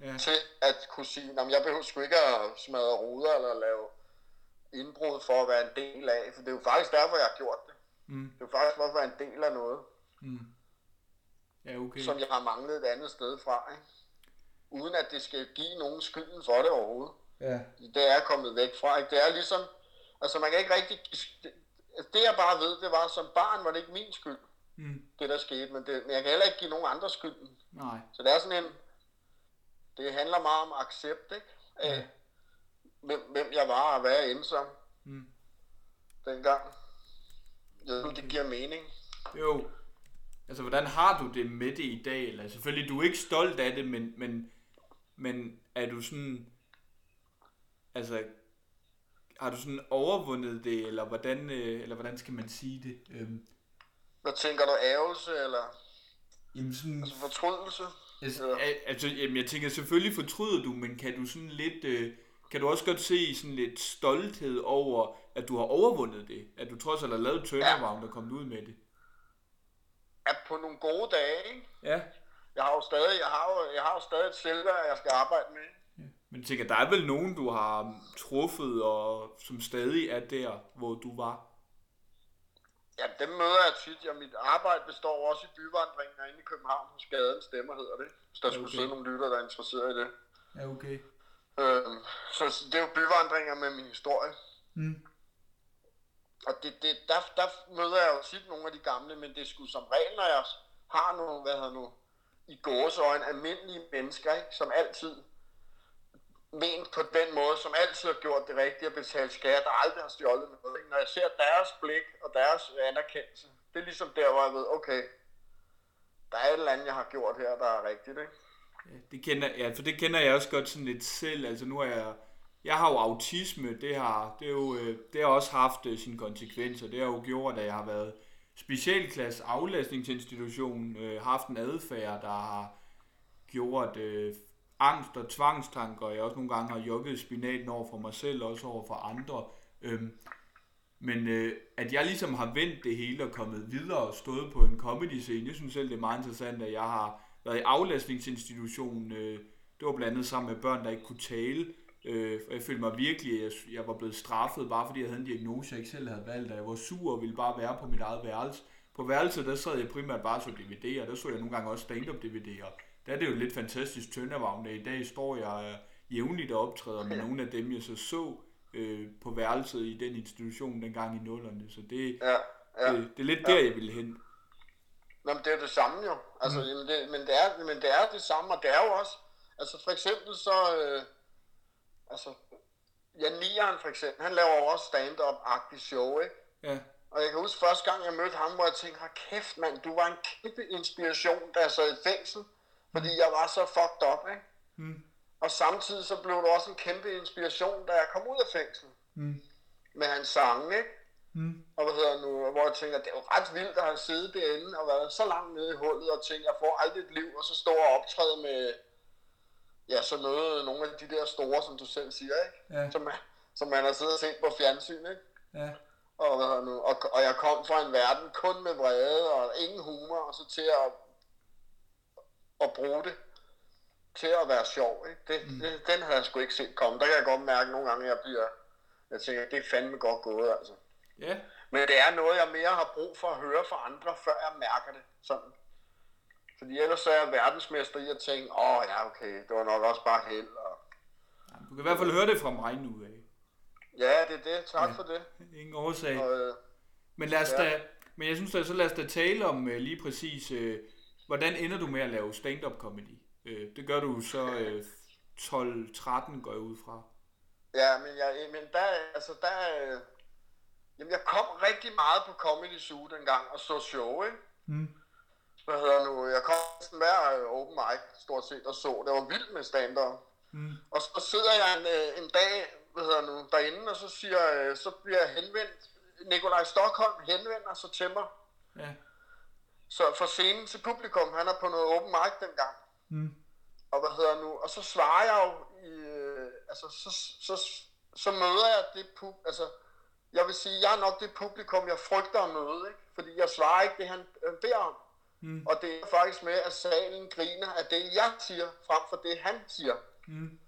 Ja. Til at kunne sige, at jeg behøver sgu ikke at smadre ruder eller lave indbrud for at være en del af. For det er jo faktisk derfor, jeg har gjort det. Mm. Det er jo faktisk for at være en del af noget, Mm. Ja, okay. som jeg har manglet et andet sted fra, ikke? Uden at det skal give nogen skylden for det overhovedet. Ja. det er kommet væk fra. Ikke? Det er ligesom, altså man kan ikke rigtig, det, det jeg bare ved, det var, som barn var det ikke min skyld, Mm. det der skete, men, det, men jeg kan heller ikke give nogen andre skylden. Nej. Så det er sådan en, det handler meget om accept, ikke? Af, Ja. hvem, hvem jeg var og hvad jeg endte som Mm. dengang. Jeg ved, det giver mening. Jo. Altså, hvordan har du det med det i dag? Eller, selvfølgelig, du er ikke stolt af det, men, men, men er du sådan... Altså, har du sådan overvundet det, eller hvordan, øh, eller hvordan skal man sige det? Øhm, Hvad tænker du, ævelse eller jamen sådan, altså fortrydelse? altså, al- altså, jamen, jeg tænker selvfølgelig fortryder du, men kan du sådan lidt, øh, kan du også godt se sådan lidt stolthed over, at du har overvundet det? At du trods alt har lavet turnaround og kommet ud med det? At på nogle gode dage, ikke? Ja. Jeg har jo stadig, jeg har jo, jeg har jo stadig et selvværd, jeg skal arbejde med. Men jeg tænker, der er vel nogen, du har truffet, og som stadig er der, hvor du var? Ja, dem møder jeg tit. Ja, mit arbejde består også i byvandringer inde i København hos Gaden Stemmer hedder det. Hvis der skulle Okay. sidde nogle lytter, der er interesseret i det. Ja, okay. Øhm, så så det er jo byvandringer med min historie. Mm. Og det, det, der, der møder jeg jo tit nogle af de gamle, men det er sgu som regel, når jeg har nogle, hvad hedder nu, i gåseøjne, almindelige mennesker, ikke, som altid ment på den måde, som altid har gjort det rigtige at betale skat, og aldrig har stjålet noget. Ikke? Når jeg ser deres blik og deres anerkendelse, det er ligesom der, hvor jeg ved, okay, der er et eller andet, jeg har gjort her, der er rigtigt. Ikke? Ja, det kender, ja, for det kender jeg også godt sådan lidt selv. Altså nu er jeg, jeg har jo autisme, det har, det er jo, øh, det har også haft øh, sine konsekvenser. Det har jo gjort, at jeg har været specialklasse aflastningsinstitution, øh, haft en adfærd, der har gjort øh, angst og tvangstanker. Jeg også nogle gange har jogget spinaten over for mig selv, også over for andre. Øhm, men øh, at jeg ligesom har vendt det hele og kommet videre og stået på en comedy scene, jeg synes selv, det er meget interessant, at jeg har været i aflastningsinstitutionen. Øh, det var blandt andet sammen med børn, der ikke kunne tale. Øh, og jeg følte mig virkelig, at jeg, jeg var blevet straffet, bare fordi jeg havde en diagnose, jeg ikke selv havde valgt, og jeg var sur og ville bare være på mit eget værelse. På værelset, der sad jeg primært bare så DVD'er, der så jeg nogle gange også stand-up DVD'er. Der er det jo lidt fantastisk at i dag står jeg øh, jævnligt og optræder med nogle af dem, jeg så så øh, på værelset i den institution dengang i nullerne. Så det, Ja, ja. det, det er lidt der, jeg ville hen. Nå, men det er jo det samme jo. Altså, mm. jamen det, men, det er, men det er det samme, og det er jo også, altså for eksempel så, øh, altså, Jan Nieren for eksempel, han laver jo også stand-up-agtig show, ikke? Ja. Og jeg kan huske første gang, jeg mødte ham, hvor jeg tænkte, kæft mand, du var en kæmpe inspiration, da jeg sad i fængsel, fordi jeg var så fucked up, ikke? Mm. Og samtidig så blev du også en kæmpe inspiration, da jeg kom ud af fængsel. Mm. Med hans sange, ikke? Mm. Og hvad hedder nu, hvor jeg tænker, det er jo ret vildt at have siddet derinde og været så langt nede i hullet og tænkt, jeg får aldrig et liv, og så stå og optræde med, ja, så noget, nogle af de der store, som du selv siger, ikke? Ja. Som, man, som man har siddet og set på fjernsyn, ikke? Ja. Og, hvad nu, og, og jeg kom fra en verden kun med vrede og ingen humor, og så til at, at bruge det til at være sjov, ikke? Det, mm. det, den havde jeg sgu ikke set komme. Der kan jeg godt mærke nogle gange, at jeg bliver, jeg tænker, det er fandme godt gået, altså. Ja. Men det er noget, jeg mere har brug for at høre fra andre, før jeg mærker det sådan. Fordi ellers så er jeg verdensmester i at tænke, åh oh, ja, okay, det var nok også bare held. Og... Du kan i hvert fald høre det fra mig nu af. Ja, det er det. Tak Ja. ja. for det. Ingen årsag. Og, øh, Men lad os Ja. da, men jeg synes da, så lad os da tale om uh, lige præcis, uh, hvordan ender du med at lave stand-up comedy? Uh, det gør du så uh, 12-13 går jeg ud fra. ja, men, jeg, men der, altså der, øh, jamen jeg kom rigtig meget på Comedy Zoo dengang og så show, ikke? Mm. Hvad hedder nu, jeg kom næsten hver øh, open mic stort set og så. Det var vildt med stand-up. Mm. Og så sidder jeg en, øh, en dag, hvad hedder nu, derinde, og så siger, øh, så bliver jeg henvendt, Nikolaj Stockholm henvender sig til mig, Ja. Så for scenen til publikum, han er på noget open mic dengang. Mm. Og hvad hedder nu, og så svarer jeg jo, i, øh, altså så, så, så møder jeg det pub, altså, jeg vil sige, jeg er nok det publikum, jeg frygter at møde, ikke? fordi jeg svarer ikke det, han øh, beder om. Mm. Og det er faktisk med, at salen griner af det, jeg siger, frem for det, han siger. Mm.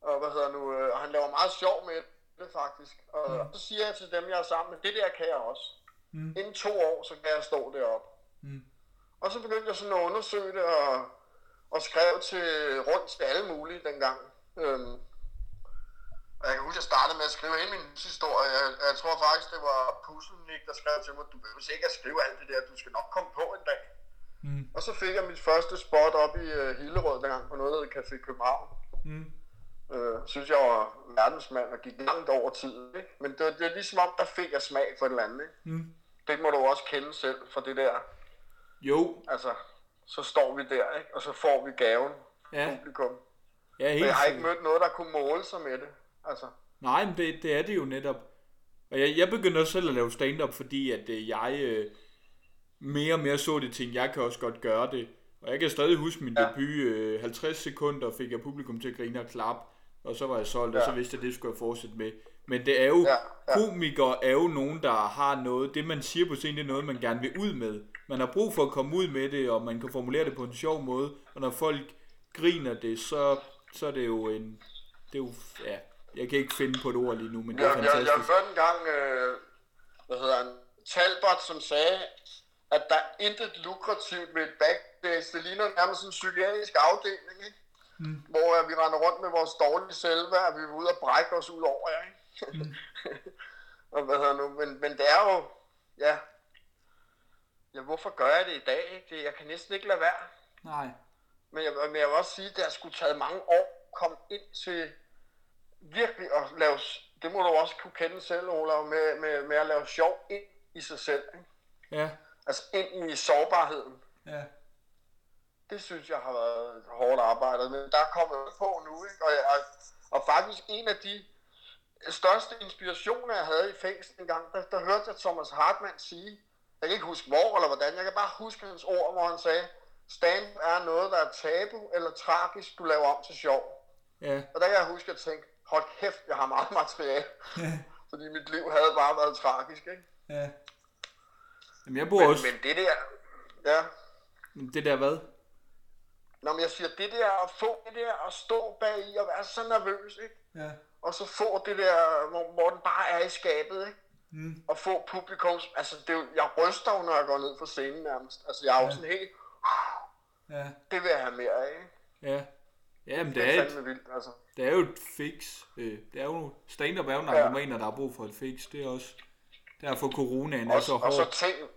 Og hvad hedder nu, øh, og han laver meget sjov med det faktisk. Og, Mm. så siger jeg til dem, jeg er sammen med, det der kan jeg også. Mm. Inden to år, så kan jeg stå deroppe. Mm. Og så begyndte jeg sådan at undersøge det, og, og skrev til, rundt til alle mulige dengang. Øhm, og jeg kan huske, at jeg startede med at skrive hele min historie. Jeg, jeg tror faktisk, det var Pusselnik, der skrev til mig, du behøver ikke at skrive alt det der, du skal nok komme på en dag. Mm. Og så fik jeg mit første spot op i uh, Hillerød dengang på noget, der hed Café København. Mm. Øh, synes jeg var verdensmand og gik langt over tiden. Ikke? Men det, var- det er ligesom om, der fik jeg smag for et eller andet. Ikke? Mm. Det må du også kende selv for det der. Jo. Altså, så står vi der, ikke? og så får vi gaven. Ja. Publikum. Ja, Og helt jeg har ikke mødt noget, der kunne måle sig med det. Altså, Nej, men det, det er det jo netop. Og jeg, jeg begyndte også selv at lave stand-up, fordi at øh, jeg øh, mere og mere så det ting, jeg kan også godt gøre det. Og jeg kan stadig huske min ja. debut, øh, 50 sekunder fik jeg publikum til at grine og klappe, og så var jeg solgt, ja. og så vidste jeg, at det skulle jeg fortsætte med. Men det er jo, ja, ja. komikere er jo nogen, der har noget, det man siger på scenen, det er noget, man gerne vil ud med. Man har brug for at komme ud med det, og man kan formulere det på en sjov måde, og når folk griner det, så, så er det jo en, det er jo, ja, jeg kan ikke finde på et ord lige nu, men det er jeg, fantastisk. Jeg, jeg hørte en gang, øh, hvad hedder han, Talbot, som sagde, at der er intet lukrativt ved et backstage. Det ligner nærmest en psykiatrisk afdeling, ikke? Mm. hvor uh, vi render rundt med vores dårlige selvværd, og vi er ude og brække os ud over jer. Ikke? Mm. og hvad hedder nu, men, men det er jo, ja, ja, hvorfor gør jeg det i dag? Ikke? Det, jeg kan næsten ikke lade være. Nej. Men jeg, men jeg vil også sige, at det har skulle taget mange år at komme ind til virkelig at lave, det må du også kunne kende selv, Olav, med, med, med at lave sjov ind i sig selv. Ikke? Ja. Altså ind i sårbarheden. Ja. Det synes jeg har været hårdt arbejdet, men der er kommet på nu, ikke? Og, jeg, og faktisk en af de største inspirationer, jeg havde i fængsel en gang, der, der hørte jeg Thomas Hartmann sige, jeg kan ikke huske hvor eller hvordan, jeg kan bare huske hans ord, hvor han sagde, stand er noget, der er tabu eller tragisk, du laver om til sjov. Ja. Og der kan jeg huske at tænke, hold kæft, jeg har meget materiale. Fordi mit liv havde bare været tragisk, ikke? Ja. Jamen jeg bor men, også... Men det der, ja. Det der hvad? Nå, men jeg siger, det der at få det der at stå bag i og være så nervøs, ikke? Ja. Og så få det der, hvor, hvor den bare er i skabet, ikke? Mm. Og få publikums, altså det, er jo- jeg ryster jo, når jeg går ned fra scenen nærmest. Altså jeg er jo Ja. sådan helt, Ja. det vil jeg have mere af, ikke? Ja. Jamen, Det det er er, et, vildt, altså. det er jo et fix. Øh, Det er jo, stand-up er jo en Ja. narkomaner, der har brug for et fix. Det er også derfor coronaen er Og, så og så hård. tænk,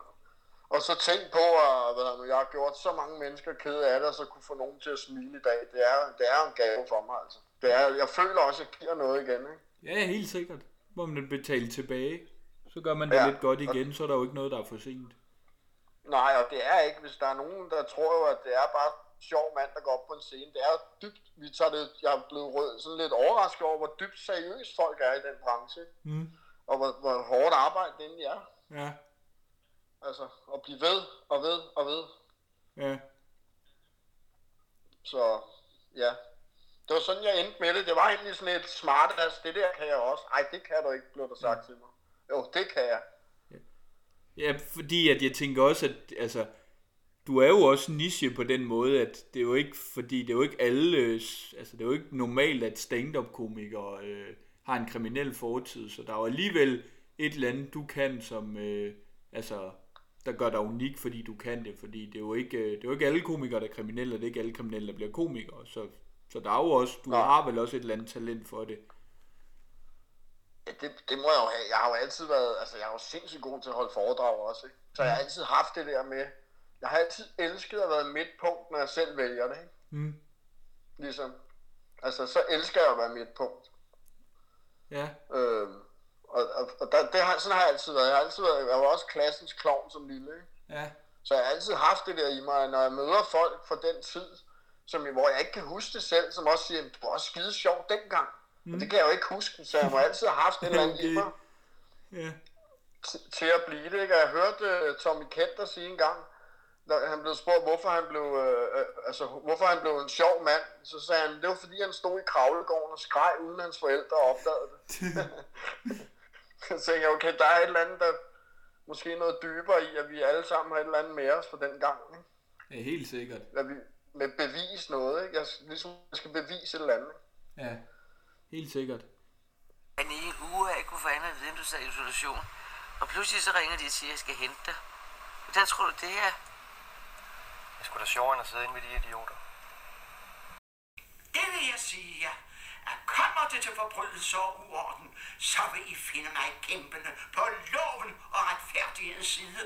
og så tænk på, at hvad nu, jeg har gjort så mange mennesker kede af det, og så kunne få nogen til at smile i dag. Det er, det er en gave for mig, altså. Det er, jeg føler også, at jeg giver noget igen, ikke? Ja, helt sikkert. Må man betale tilbage. Så gør man det Ja, lidt godt igen, så er der jo ikke noget, der er for sent. Nej, og det er ikke, hvis der er nogen, der tror jo, at det er bare sjov mand, der går op på en scene. Det er dybt, vi tager det, jeg er blevet rød, sådan lidt overrasket over, hvor dybt seriøst folk er i den branche. Mm. Og hvor, hvor hårdt arbejde det egentlig er. Ja, Altså, at blive ved og ved og ved. ja. Så, ja. Det var sådan, jeg endte med det. Det var egentlig sådan et smart, altså det der kan jeg også. Ej, det kan du ikke, blev der sagt til mig. Jo, det kan jeg. Ja, fordi at jeg tænker også, at altså, du er jo også niche på den måde, at det er jo ikke, fordi det er jo ikke alle, altså det er jo ikke normalt, at stand-up komikere øh, har en kriminel fortid, så der er jo alligevel et eller andet, du kan, som, øh, altså, der gør dig unik, fordi du kan det, fordi det er jo ikke, øh, det er jo ikke alle komikere, der er kriminelle, og det er ikke alle kriminelle, der bliver komikere, så, så der er jo også, du Nej. har vel også et eller andet talent for det. Ja, det, det må jeg jo have. Jeg har jo altid været, altså jeg er jo sindssygt god til at holde foredrag også, ikke? Så jeg har altid haft det der med, jeg har altid elsket at være midtpunkt, når jeg selv vælger det, ikke? Mm. Ligesom. Altså, så elsker jeg at være midtpunkt. Ja, Øhm, og og, og der, det har, sådan har jeg altid været. Jeg har altid været, jeg var også klassens klovn som lille, ikke? ja, Så jeg har altid haft det der i mig, når jeg møder folk fra den tid, som, hvor jeg ikke kan huske det selv, som også siger, du var også skide sjov dengang. Mm. Og det kan jeg jo ikke huske, så jeg må altid have haft et eller andet i mig ja, til at blive det. Ikke? Og Jeg hørte uh, Tommy Kenter sige en gang, da han blev spurgt, hvorfor han blev, uh, altså, hvorfor han blev en sjov mand, så sagde han, det var fordi han stod i kravlegården og skreg, uden hans forældre opdagede det. så tænkte jeg, okay, der er et eller andet, der måske noget dybere i, at vi alle sammen har et eller andet med os fra den gang. Ikke? ja helt sikkert. At vi med bevis noget, ikke? Jeg, ligesom, jeg skal bevise et eller andet. ikke? Ja, helt sikkert. Men i en uge har jeg ikke kunne få andet end du sagde isolation. Og pludselig så ringer de og siger, at jeg skal hente dig. Hvordan tror du det er? Det sgu da sjovere end at sidde inde med de idioter. Det vil jeg sige jer. At kommer det til forbrydelser og uorden, så vil I finde mig kæmpende på loven og retfærdighedens side.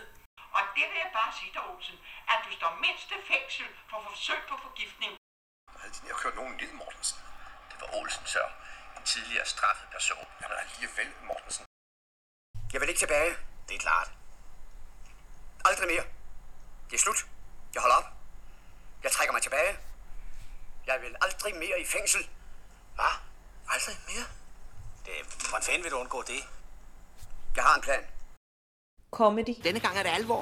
Og det vil jeg bare sige dig, Olsen, at du står mindst i fængsel for forsøg på forgiftning. Jeg har kørt nogen ned, Mortensen. Det var Olsen, så. En tidligere straffet person. Jeg var alligevel, Mortensen. Jeg vil ikke tilbage. Det er klart. Aldrig mere. Det er slut. Jeg holder op. Jeg trækker mig tilbage. Jeg vil aldrig mere i fængsel. Hvad? Aldrig mere? Det, hvordan fanden vil du undgå det? Jeg har en plan. Comedy. Denne gang er det alvor.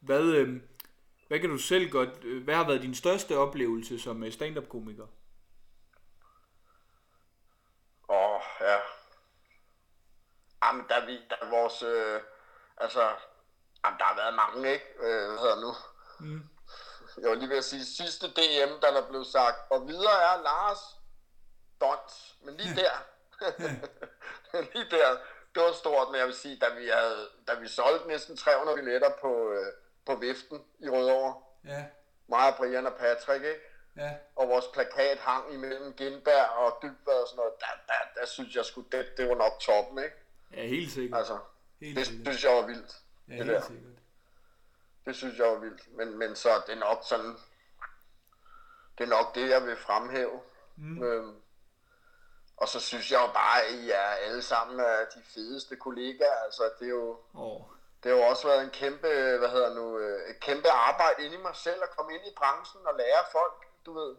Hvad, øh, hvad kan du selv godt... Øh, hvad har været din største oplevelse som øh, stand-up-komiker? Åh, oh, ja. Jamen, der, vi, der vores... Øh, altså, jamen, der har været mange, ikke? Øh, hvad hedder nu? Mm. Jeg var lige ved at sige, sidste DM, der der blev sagt, og videre er Lars Dons. Men lige der, lige der, det var stort, men jeg vil sige, da vi, havde, da vi solgte næsten 300 billetter på, øh, på Viften i Rødovre, Ja, mig, Brian og Patrick, ikke? ja. og vores plakat hang imellem Gindberg og Dybvad og sådan noget, der, der, der synes jeg sgu, det, det var nok toppen, ikke? Ja, helt sikkert. Altså, Helt det sikkert. synes jeg var vildt. Ja, det helt der. sikkert. Det synes jeg var vildt. Men, men så er det nok sådan, det er nok det, jeg vil fremhæve. Mm. Øhm, og så synes jeg jo bare, at I er alle sammen er de fedeste kollegaer. Altså, det er jo, Åh, det har jo også været en kæmpe, hvad hedder nu, øh, et kæmpe arbejde inde i mig selv at komme ind i branchen og lære folk, du ved,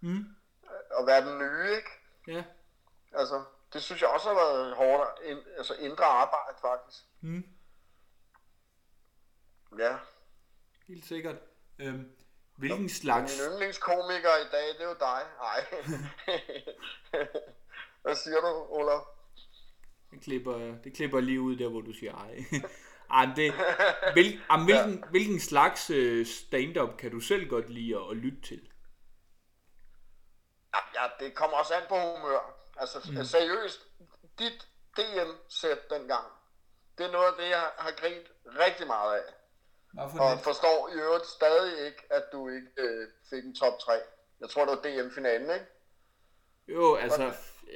Mm. at være den nye, ikke? Ja. Altså, det synes jeg også har været hårdt, ind, altså indre arbejde faktisk. Mm. Ja. Helt sikkert. Øhm, hvilken slags... Min yndlingskomiker i dag, det er jo dig. Nej. Hvad siger du, Olaf? Det klipper, det klipper lige ud der, hvor du siger ej. ej men det, hvil, jamen, hvilken, hvilken slags øh, stand-up kan du selv godt lide at, at lytte til? Ja, ja, det kommer også an på humør. Altså Mm. seriøst, dit DM-sæt dengang, det er noget af det, jeg har grint rigtig meget af. Hvad for Og net? forstår i øvrigt stadig ikke, at du ikke øh, fik en top 3. Jeg tror, det var DM-finalen, ikke? Jo, altså,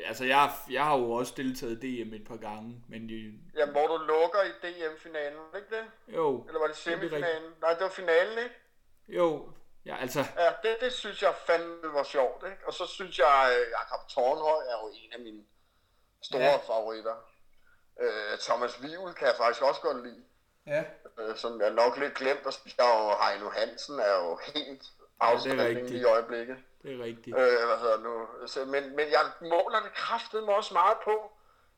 altså jeg, jeg har jo også deltaget i DM et par gange, men de, Jamen, hvor du lukker i DM-finalen, det ikke det? jo. Eller var det semifinalen? Nej, det var finalen, ikke? Jo, ja, altså, Ja, det, det synes jeg fandme var sjovt, ikke? Og så synes jeg, øh, Jakob Tornhøj er jo en af mine store Ja. ja. favoritter. Øh, Thomas Wivel kan jeg faktisk også godt lide. ja, Øh, som jeg nok lidt glemt, og Heino Hansen er jo helt afstanding rigtigt. i øjeblikket. Det er rigtigt. Øh, hvad hedder nu? Så, men, men jeg måler det kraftedeme også meget på,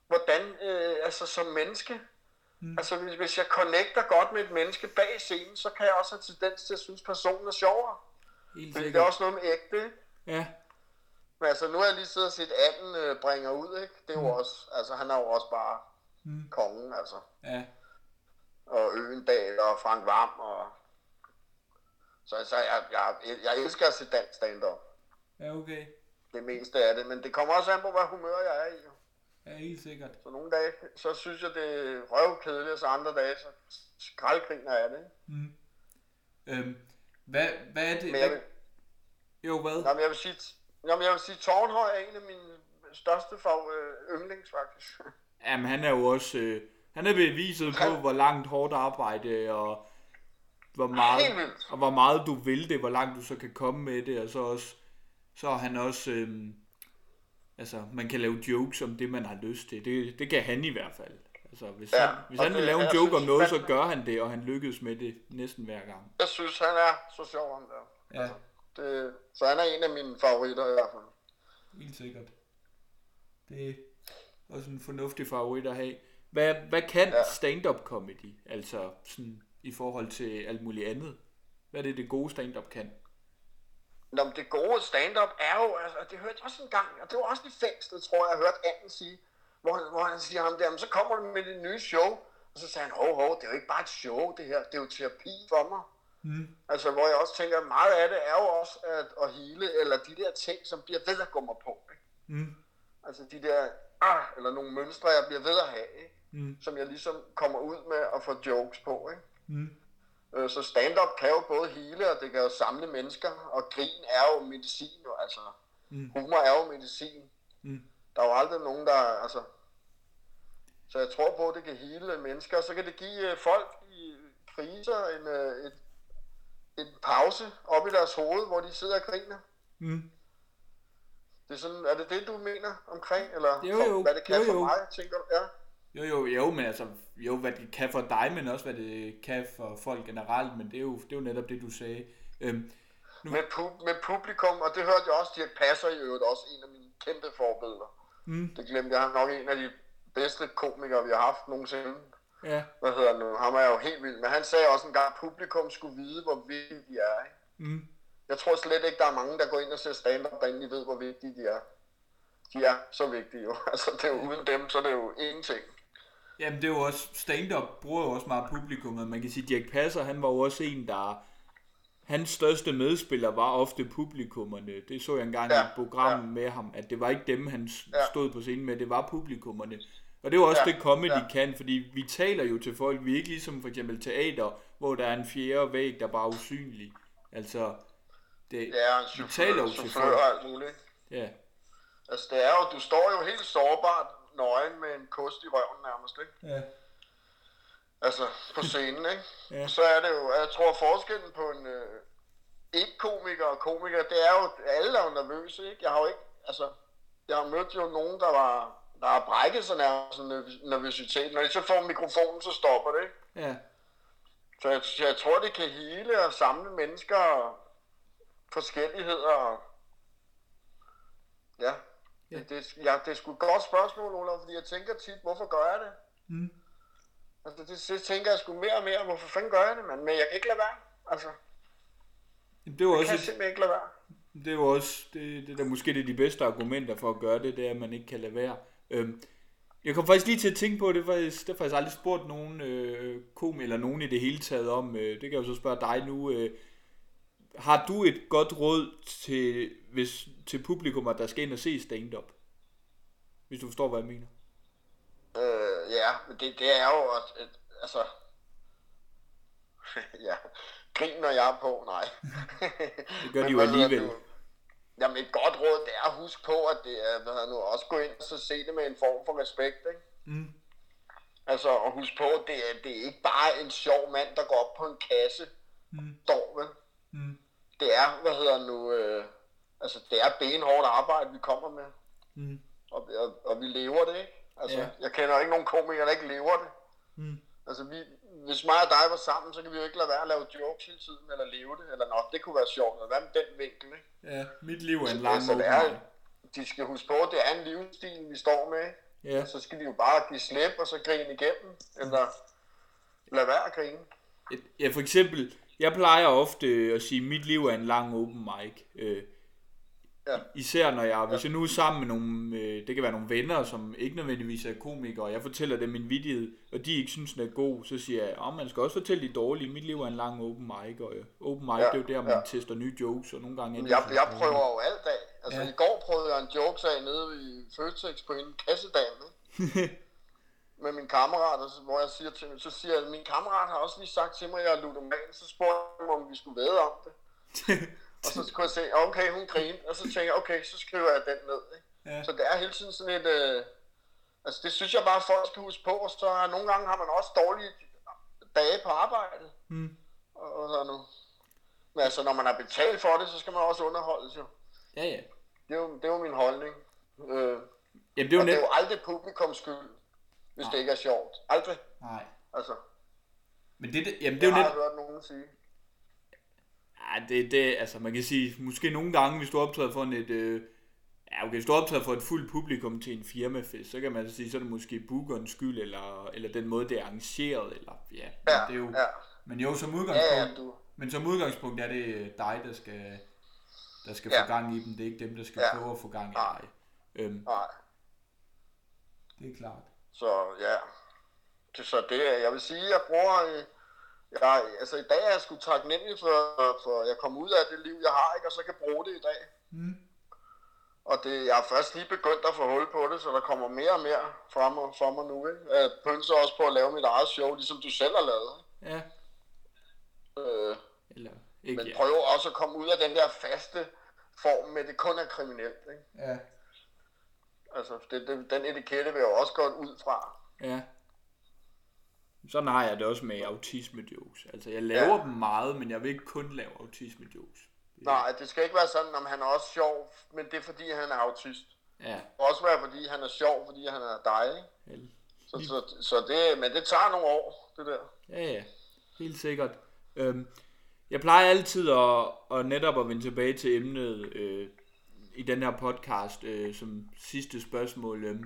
hvordan, øh, altså som menneske, mm. altså hvis, hvis jeg connecter godt med et menneske bag scenen, så kan jeg også have tendens til at synes, personen er sjovere. Helt Fordi det er også noget med ægte? Ja, Men altså, nu har jeg lige siddet og set anden øh, bringer ud, ikke? Det er jo Mm. også, altså han er jo også bare Mm. kongen, altså. ja, Og Øgendal og Frank Vam og... Så altså, jeg, jeg, jeg elsker at se dansk stand-up. Ja, okay. Det meste af det, men det kommer også an på, hvad humør jeg er i. Ja, helt sikkert. Så nogle dage, så synes jeg, det er røvkedeligt, og så andre dage, så skraldgriner jeg det. Mm. Øhm, hvad, hvad er det? Men jeg vil, jo, hvad? jamen, jeg vil sige, jamen, jeg vil sige, Tornhøj er en af mine største fav, øh, yndlings, faktisk. Jamen, han er jo også... Øh, han er beviset på, hvor langt hårdt arbejde og hvor meget, og hvor meget du vil det, hvor langt du så kan komme med det, og så også, så er han også, øhm, altså, man kan lave jokes om det, man har lyst til. Det, det kan han i hvert fald. Altså, hvis Ja, han, hvis han vil det- lave en joke om synes noget, så gør han det, og han lykkes med det næsten hver gang. Jeg synes, han er så sjov, han der. Ja, Det, så han er en af mine favoritter i hvert fald. helt sikkert. Det er også en fornuftig favorit at have. Hvad, hvad kan ja. stand-up comedy, altså sådan i forhold til alt muligt andet? Hvad er det, det gode stand-up kan? Nå, men det gode stand-up er jo, altså, det hørte jeg også en gang, og det var også i fængslet, tror jeg, jeg hørte Anden sige, hvor, han- hvor han siger ham der, så kommer du med det nye show, og så sagde han, hov, hov, det er jo ikke bare et show, det her, det er jo terapi for mig. Mm. Altså, hvor jeg også tænker, meget af det er jo også at, at hele, eller de der ting, som bliver ved at gå mig på. Ikke? Mm. Altså de der, ah, eller nogle mønstre, jeg bliver ved at have, ikke? Mm. som jeg ligesom kommer ud med at få jokes på. Ikke? Mm. Øh, Så stand-up kan jo både hele, og det kan jo samle mennesker, og grin er jo medicin, jo, altså. Mm. Humor er jo medicin. Mm. Der er jo aldrig nogen, der, altså... Så jeg tror på, at det kan hele mennesker, og så kan det give øh, folk i kriser en, øh, et, en pause op i deres hoved, hvor de sidder og griner. Mm. Det er, sådan, er det det, du mener omkring, eller Jo, for, jo. hvad det kan Jo, for jo. mig, tænker du? Ja. Jo, jo, jo, men altså, jo, hvad det kan for dig, men også hvad det kan for folk generelt, men det er jo, det er jo netop det, du sagde. Øhm, med, pu- med publikum, og det hørte jeg også, Dirk Passer i øvrigt også en af mine kæmpe forbilleder. Mm. Det glemte jeg, han er nok en af de bedste komikere, vi har haft nogensinde. Ja. Hvad hedder han nu? Ham er jo helt vild. Men han sagde også en gang, at publikum skulle vide, hvor vigtige de er. Ikke? Mm. Jeg tror slet ikke, der er mange, der går ind og ser stand-up, der egentlig ved, hvor vigtige de er. De er så vigtige jo. Altså, det er jo uden dem, så er det jo ingenting. Jamen det er jo også, stand-up bruger jo også meget publikummet. Man kan sige, Dirk Passer, han var jo også en, der... Hans største medspiller var ofte publikummerne. Det så jeg engang ja, i et program ja. med ham, at det var ikke dem, han Ja. stod på scenen med, det var publikummerne. Og det er jo også Ja, det, comedy ja. kan, fordi vi taler jo til folk, vi er ikke ligesom for eksempel teater, hvor der er en fjerde væg, der bare er usynlig. Altså, det, er en vi chauffør, taler jo til folk. alt muligt. Ja. Altså, det er jo, du står jo helt sårbart nøgen med en kost i røven nærmest, ikke? Ja. Altså, på scenen, ikke? Ja. Så er det jo, jeg tror forskellen på en øh, ikke-komiker og komiker, det er jo, alle er jo nervøse, ikke? Jeg har jo ikke, altså, jeg har mødt jo nogen, der var, der har brækket sig nærmest nervøsitet. Når de så får mikrofonen, så stopper det, ikke? Ja. Så jeg, jeg tror, det kan hele og samle mennesker og forskelligheder. Og... Ja. Ja. Det, det, ja, det er sgu et godt spørgsmål, Olav, fordi jeg tænker tit, hvorfor gør jeg det? Mm. Altså, det, det tænker jeg sgu mere og mere, hvorfor fanden gør jeg det, mand? Men jeg kan ikke lade være. Altså, Jamen, det er jo jeg også kan et, simpelthen ikke lade være. Det er også, det, det er da måske det er de bedste argumenter for at gøre det, det er, at man ikke kan lade være. Øhm, jeg kom faktisk lige til at tænke på, det faktisk, det har faktisk aldrig spurgt nogen øh, kom eller nogen i det hele taget om, øh, det kan jeg jo så spørge dig nu, øh, har du et godt råd til, hvis, til publikum, der skal ind og se stand-up? Hvis du forstår, hvad jeg mener. Øh, ja, men det, det er jo, at, at altså... ja, grin når jeg er på, nej. Det gør de jo alligevel. du? Jamen et godt råd, det er at huske på, at det er, hvad hedder nu, også gå ind og så se det med en form for respekt, ikke? Mm. Altså, at huske på, at det er, det er ikke bare en sjov mand, der går op på en kasse, Mm. vel? Mm. Det er, hvad hedder nu, øh, altså det er benhårdt arbejde, vi kommer med, Mm. og, og, og vi lever det, ikke? Altså, Ja. jeg kender ikke nogen komikere, der ikke lever det. Mm. Altså, vi, hvis mig og dig var sammen, så kan vi jo ikke lade være at lave jokes hele tiden, eller leve det, eller nok, det kunne være sjovt, eller hvad med den vinkel, ikke? Ja, mit liv er en lang altså, det er, de skal huske på, at det er en livsstil, vi står med? Ja. Så skal de jo bare give slip, og så grine igennem, eller lade være at grine. Ja, for eksempel, jeg plejer ofte at sige, at mit liv er en lang open mic. Ja. Især når jeg, hvis jeg nu er sammen med nogle, øh, det kan være nogle venner, som ikke nødvendigvis er komikere, og jeg fortæller dem min vidighed, og de ikke synes, den er god, så siger jeg, at man skal også fortælle de dårlige. Mit liv er en lang open mic, og øh, open mic, Ja, det er jo der, man ja. tester nye jokes, og nogle gange... Jeg, jeg dårlige. prøver jo alt af. Altså, Ja. i går prøvede jeg en jokes af nede i Føtex på en kassedame, ikke? med min kammerat, og så, hvor jeg siger til så siger jeg, min kammerat har også lige sagt til mig, at jeg er ludoman, så spurgte jeg mig, om vi skulle væde om det. og så skulle jeg se, okay, hun grinte, og så tænker jeg, okay, så skriver jeg den ned. Ikke? Ja. Så det er hele tiden sådan et, øh, altså det synes jeg bare, folk skal huske på, og så er, nogle gange har man også dårlige dage på arbejdet. Mm. Og, og sådan noget. Men altså, når man har betalt for det, så skal man også underholdes jo. Ja, ja. Det er jo, det er jo min holdning. Øh, Jamen, det er jo og det er net... jo aldrig publikums skyld, hvis det ikke er sjovt. Aldrig. Nej. Altså, Men det, det, jamen, det det er jo har net... jeg hørt nogen sige. Ja, det, det, altså man kan sige, måske nogle gange, hvis du optræder for et, øh, ja okay, hvis du optræder for et fuldt publikum til en firmafest, så kan man sige, så er det måske bookerens skyld, eller, eller den måde, det er arrangeret, eller ja, Ja, det er jo, ja. men jo, som udgangspunkt, Ja, ja, du- men som udgangspunkt er det dig, der skal, der skal Ja. få gang i dem, det er ikke dem, der skal Ja. prøve at få gang i dig. Øhm, Nej. det er klart. Så ja. Det, så det, jeg vil sige, jeg bruger... Jeg, altså i dag er jeg sgu taknemmelig for, for jeg kom ud af det liv, jeg har, ikke, og så kan bruge det i dag. Mm. Og det, jeg er først lige begyndt at få hul på det, så der kommer mere og mere fra mig, fra mig nu. Ikke? Jeg pønser også på at lave mit eget show, ligesom du selv har lavet. Ja, Øh, eller ikke, men ja. prøver også at komme ud af den der faste form med, at det kun er kriminelt. Ikke? Ja. Altså, det, det, den etikette vil jeg også godt ud fra. Ja. Sådan har jeg det også med autisme jokes. Altså, jeg laver Ja. dem meget, men jeg vil ikke kun lave autisme jokes. Nej, det skal ikke være sådan, om han er også sjov, men det er fordi, han er autist. Ja. Det kan også være, fordi han er sjov, fordi han er dig. Vel. Så, så, så det, men det tager nogle år, det der. Ja, ja. Helt sikkert. Øhm, Jeg plejer altid at, at netop at vende tilbage til emnet øh, i den her podcast øh, som sidste spørgsmål. Øh,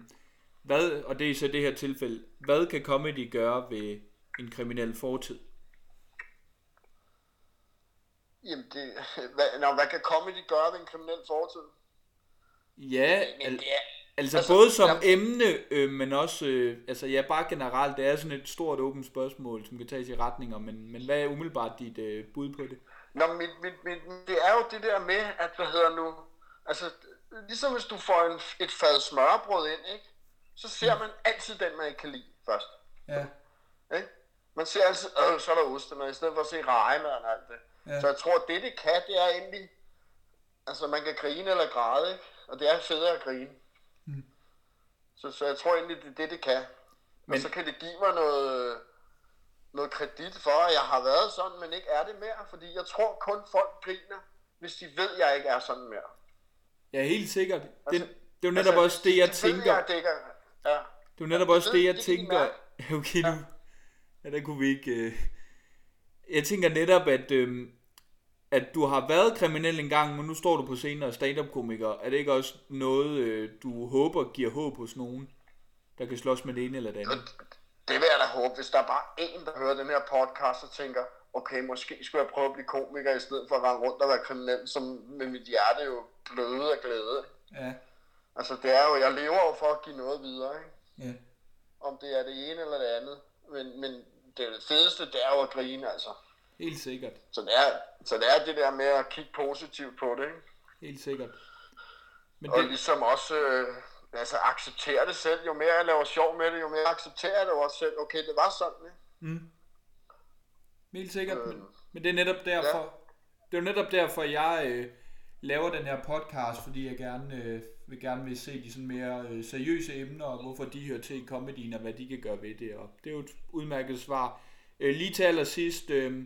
hvad, og det er så det her tilfælde, hvad kan comedy gøre ved en kriminel fortid? Jamen, det, hvad, nå, hvad kan comedy gøre ved en kriminel fortid? Ja, Men al- det er, altså, altså, både som jeg- emne, øh, men også, øh, altså ja, bare generelt, det er sådan et stort åbent spørgsmål, som kan tages i retninger, men, men hvad er umiddelbart dit øh, bud på det? Nå, mit, mit, mit, det er jo det der med, at hvad hedder nu, altså ligesom hvis du får en, et fad smørbrød ind, ikke? Så ser man altid den, man ikke kan lide først. Ja. Ikke? Man ser altid, øh, så er der ostemad, i stedet for at se rejemaden og alt det. Ja. Så jeg tror, at det det kan, det er egentlig, altså man kan grine eller græde, ikke? og det er federe at grine. Mm. Så, så jeg tror egentlig, det er det, det kan. Men... Og så kan det give mig noget, noget kredit for, at jeg har været sådan, men ikke er det mere. Fordi jeg tror kun folk griner, hvis de ved, at jeg ikke er sådan mere. Ja, helt sikkert. Det, Altså- det er jo netop også det, jeg de ved, tænker. jeg, det ikke er, ja. Det er netop også det, jeg de tænker. Okay, nu. Ja, der kunne vi ikke... Øh... Jeg tænker netop, at, øh, at du har været kriminel engang, men nu står du på scenen og er stand-up-komiker. Er det ikke også noget, øh, du håber giver håb hos nogen, der kan slås med det ene eller det andet? Det vil jeg da håbe, hvis der er bare en, der hører den her podcast og tænker, okay, måske skulle jeg prøve at blive komiker, i stedet for at rende rundt og være kriminel, som med mit hjerte jo bløde af glæde. Ja. Altså det er jo, jeg lever jo for at give noget videre, ikke? Ja. Om det er det ene eller det andet. Men, men det fedeste, det er jo at grine, altså. Helt sikkert. Så det er, så det, er det der med at kigge positivt på det, ikke? Helt sikkert. Men og det, ligesom også øh, altså acceptere det selv. Jo mere jeg laver sjov med det, jo mere accepterer jeg det også selv. Okay, det var sådan, ikke? Mm. Helt sikkert, Øh, men, men det er netop derfor, ja. det er jo netop derfor, jeg øh, laver den her podcast, fordi jeg gerne øh, vil gerne vil se de sådan mere øh, seriøse emner, og hvorfor de hører til i comedyen, og hvad de kan gøre ved det, og det er jo et udmærket svar. Øh, lige til allersidst, øh,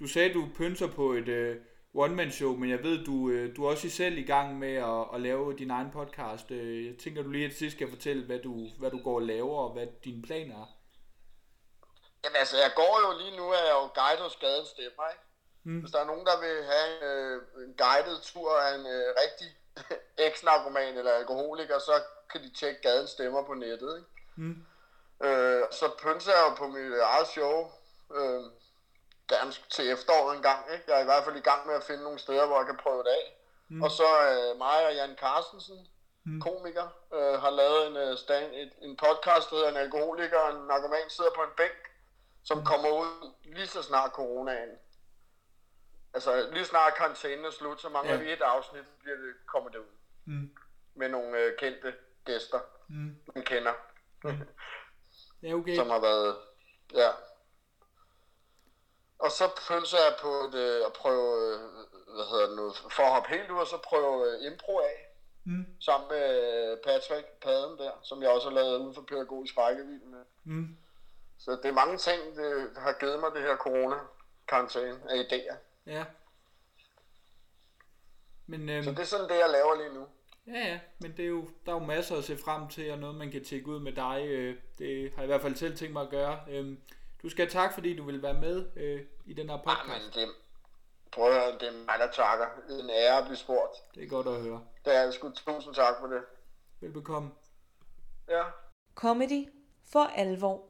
du sagde, du pynser på et øh, one-man-show, men jeg ved, du, øh, du er også selv i gang med at, at lave din egen podcast. Øh, jeg tænker, du lige til sidst skal fortælle, hvad du, hvad du går og laver, og hvad dine planer er. Jamen altså, jeg går jo lige nu, er jeg jo guide hos Gadens Stemmer, ikke? Mm. Hvis der er nogen, der vil have en, øh, en guided tur af en øh, rigtig eks-narkoman eller alkoholiker, så kan de tjekke Gadens Stemmer på nettet, ikke? Mm. Øh, så pynser jeg jo på mit eget show, øh, gerne til efteråret en gang, ikke? Jeg er i hvert fald i gang med at finde nogle steder, hvor jeg kan prøve det af. Mm. Mm. Og så øh, mig og Jan Carstensen, mm. komiker, øh, har lavet en, øh, stand, et, en podcast, der hedder En alkoholiker og en narkoman sidder på en bænk, som mm. kommer ud lige så snart coronaen. Altså lige snart karantænen er slut, så mangler Ja. vi et afsnit, så bliver det, kommer det ud. Mm. Med nogle øh, kendte gæster, Mm. man kender. Ja, okay. Som har været, ja. Og så pynser jeg på et, øh, at prøve, øh, hvad hedder det nu, for at hoppe helt ud, og så prøve øh, impro af. Mm. Sammen med øh, Patrick Paden der, som jeg også har lavet uden for pædagogisk rækkevidde med. Mm. Så det er mange ting, det har givet mig det her corona-karantæne af idéer. Ja. Men, øhm, Så det er sådan det, jeg laver lige nu. Ja, ja, men det er jo, der er jo masser at se frem til, og noget man kan tjekke ud med dig. Øh, det har jeg i hvert fald selv tænkt mig at gøre. Øhm, du skal have tak, fordi du vil være med øh, i den her podcast. Men det, prøv at høre, det er mig, der takker. Det er en ære at blive spurgt. Det er godt at høre. Det er sgu tusind tak for det. Velbekomme. Ja. Comedy for alvor.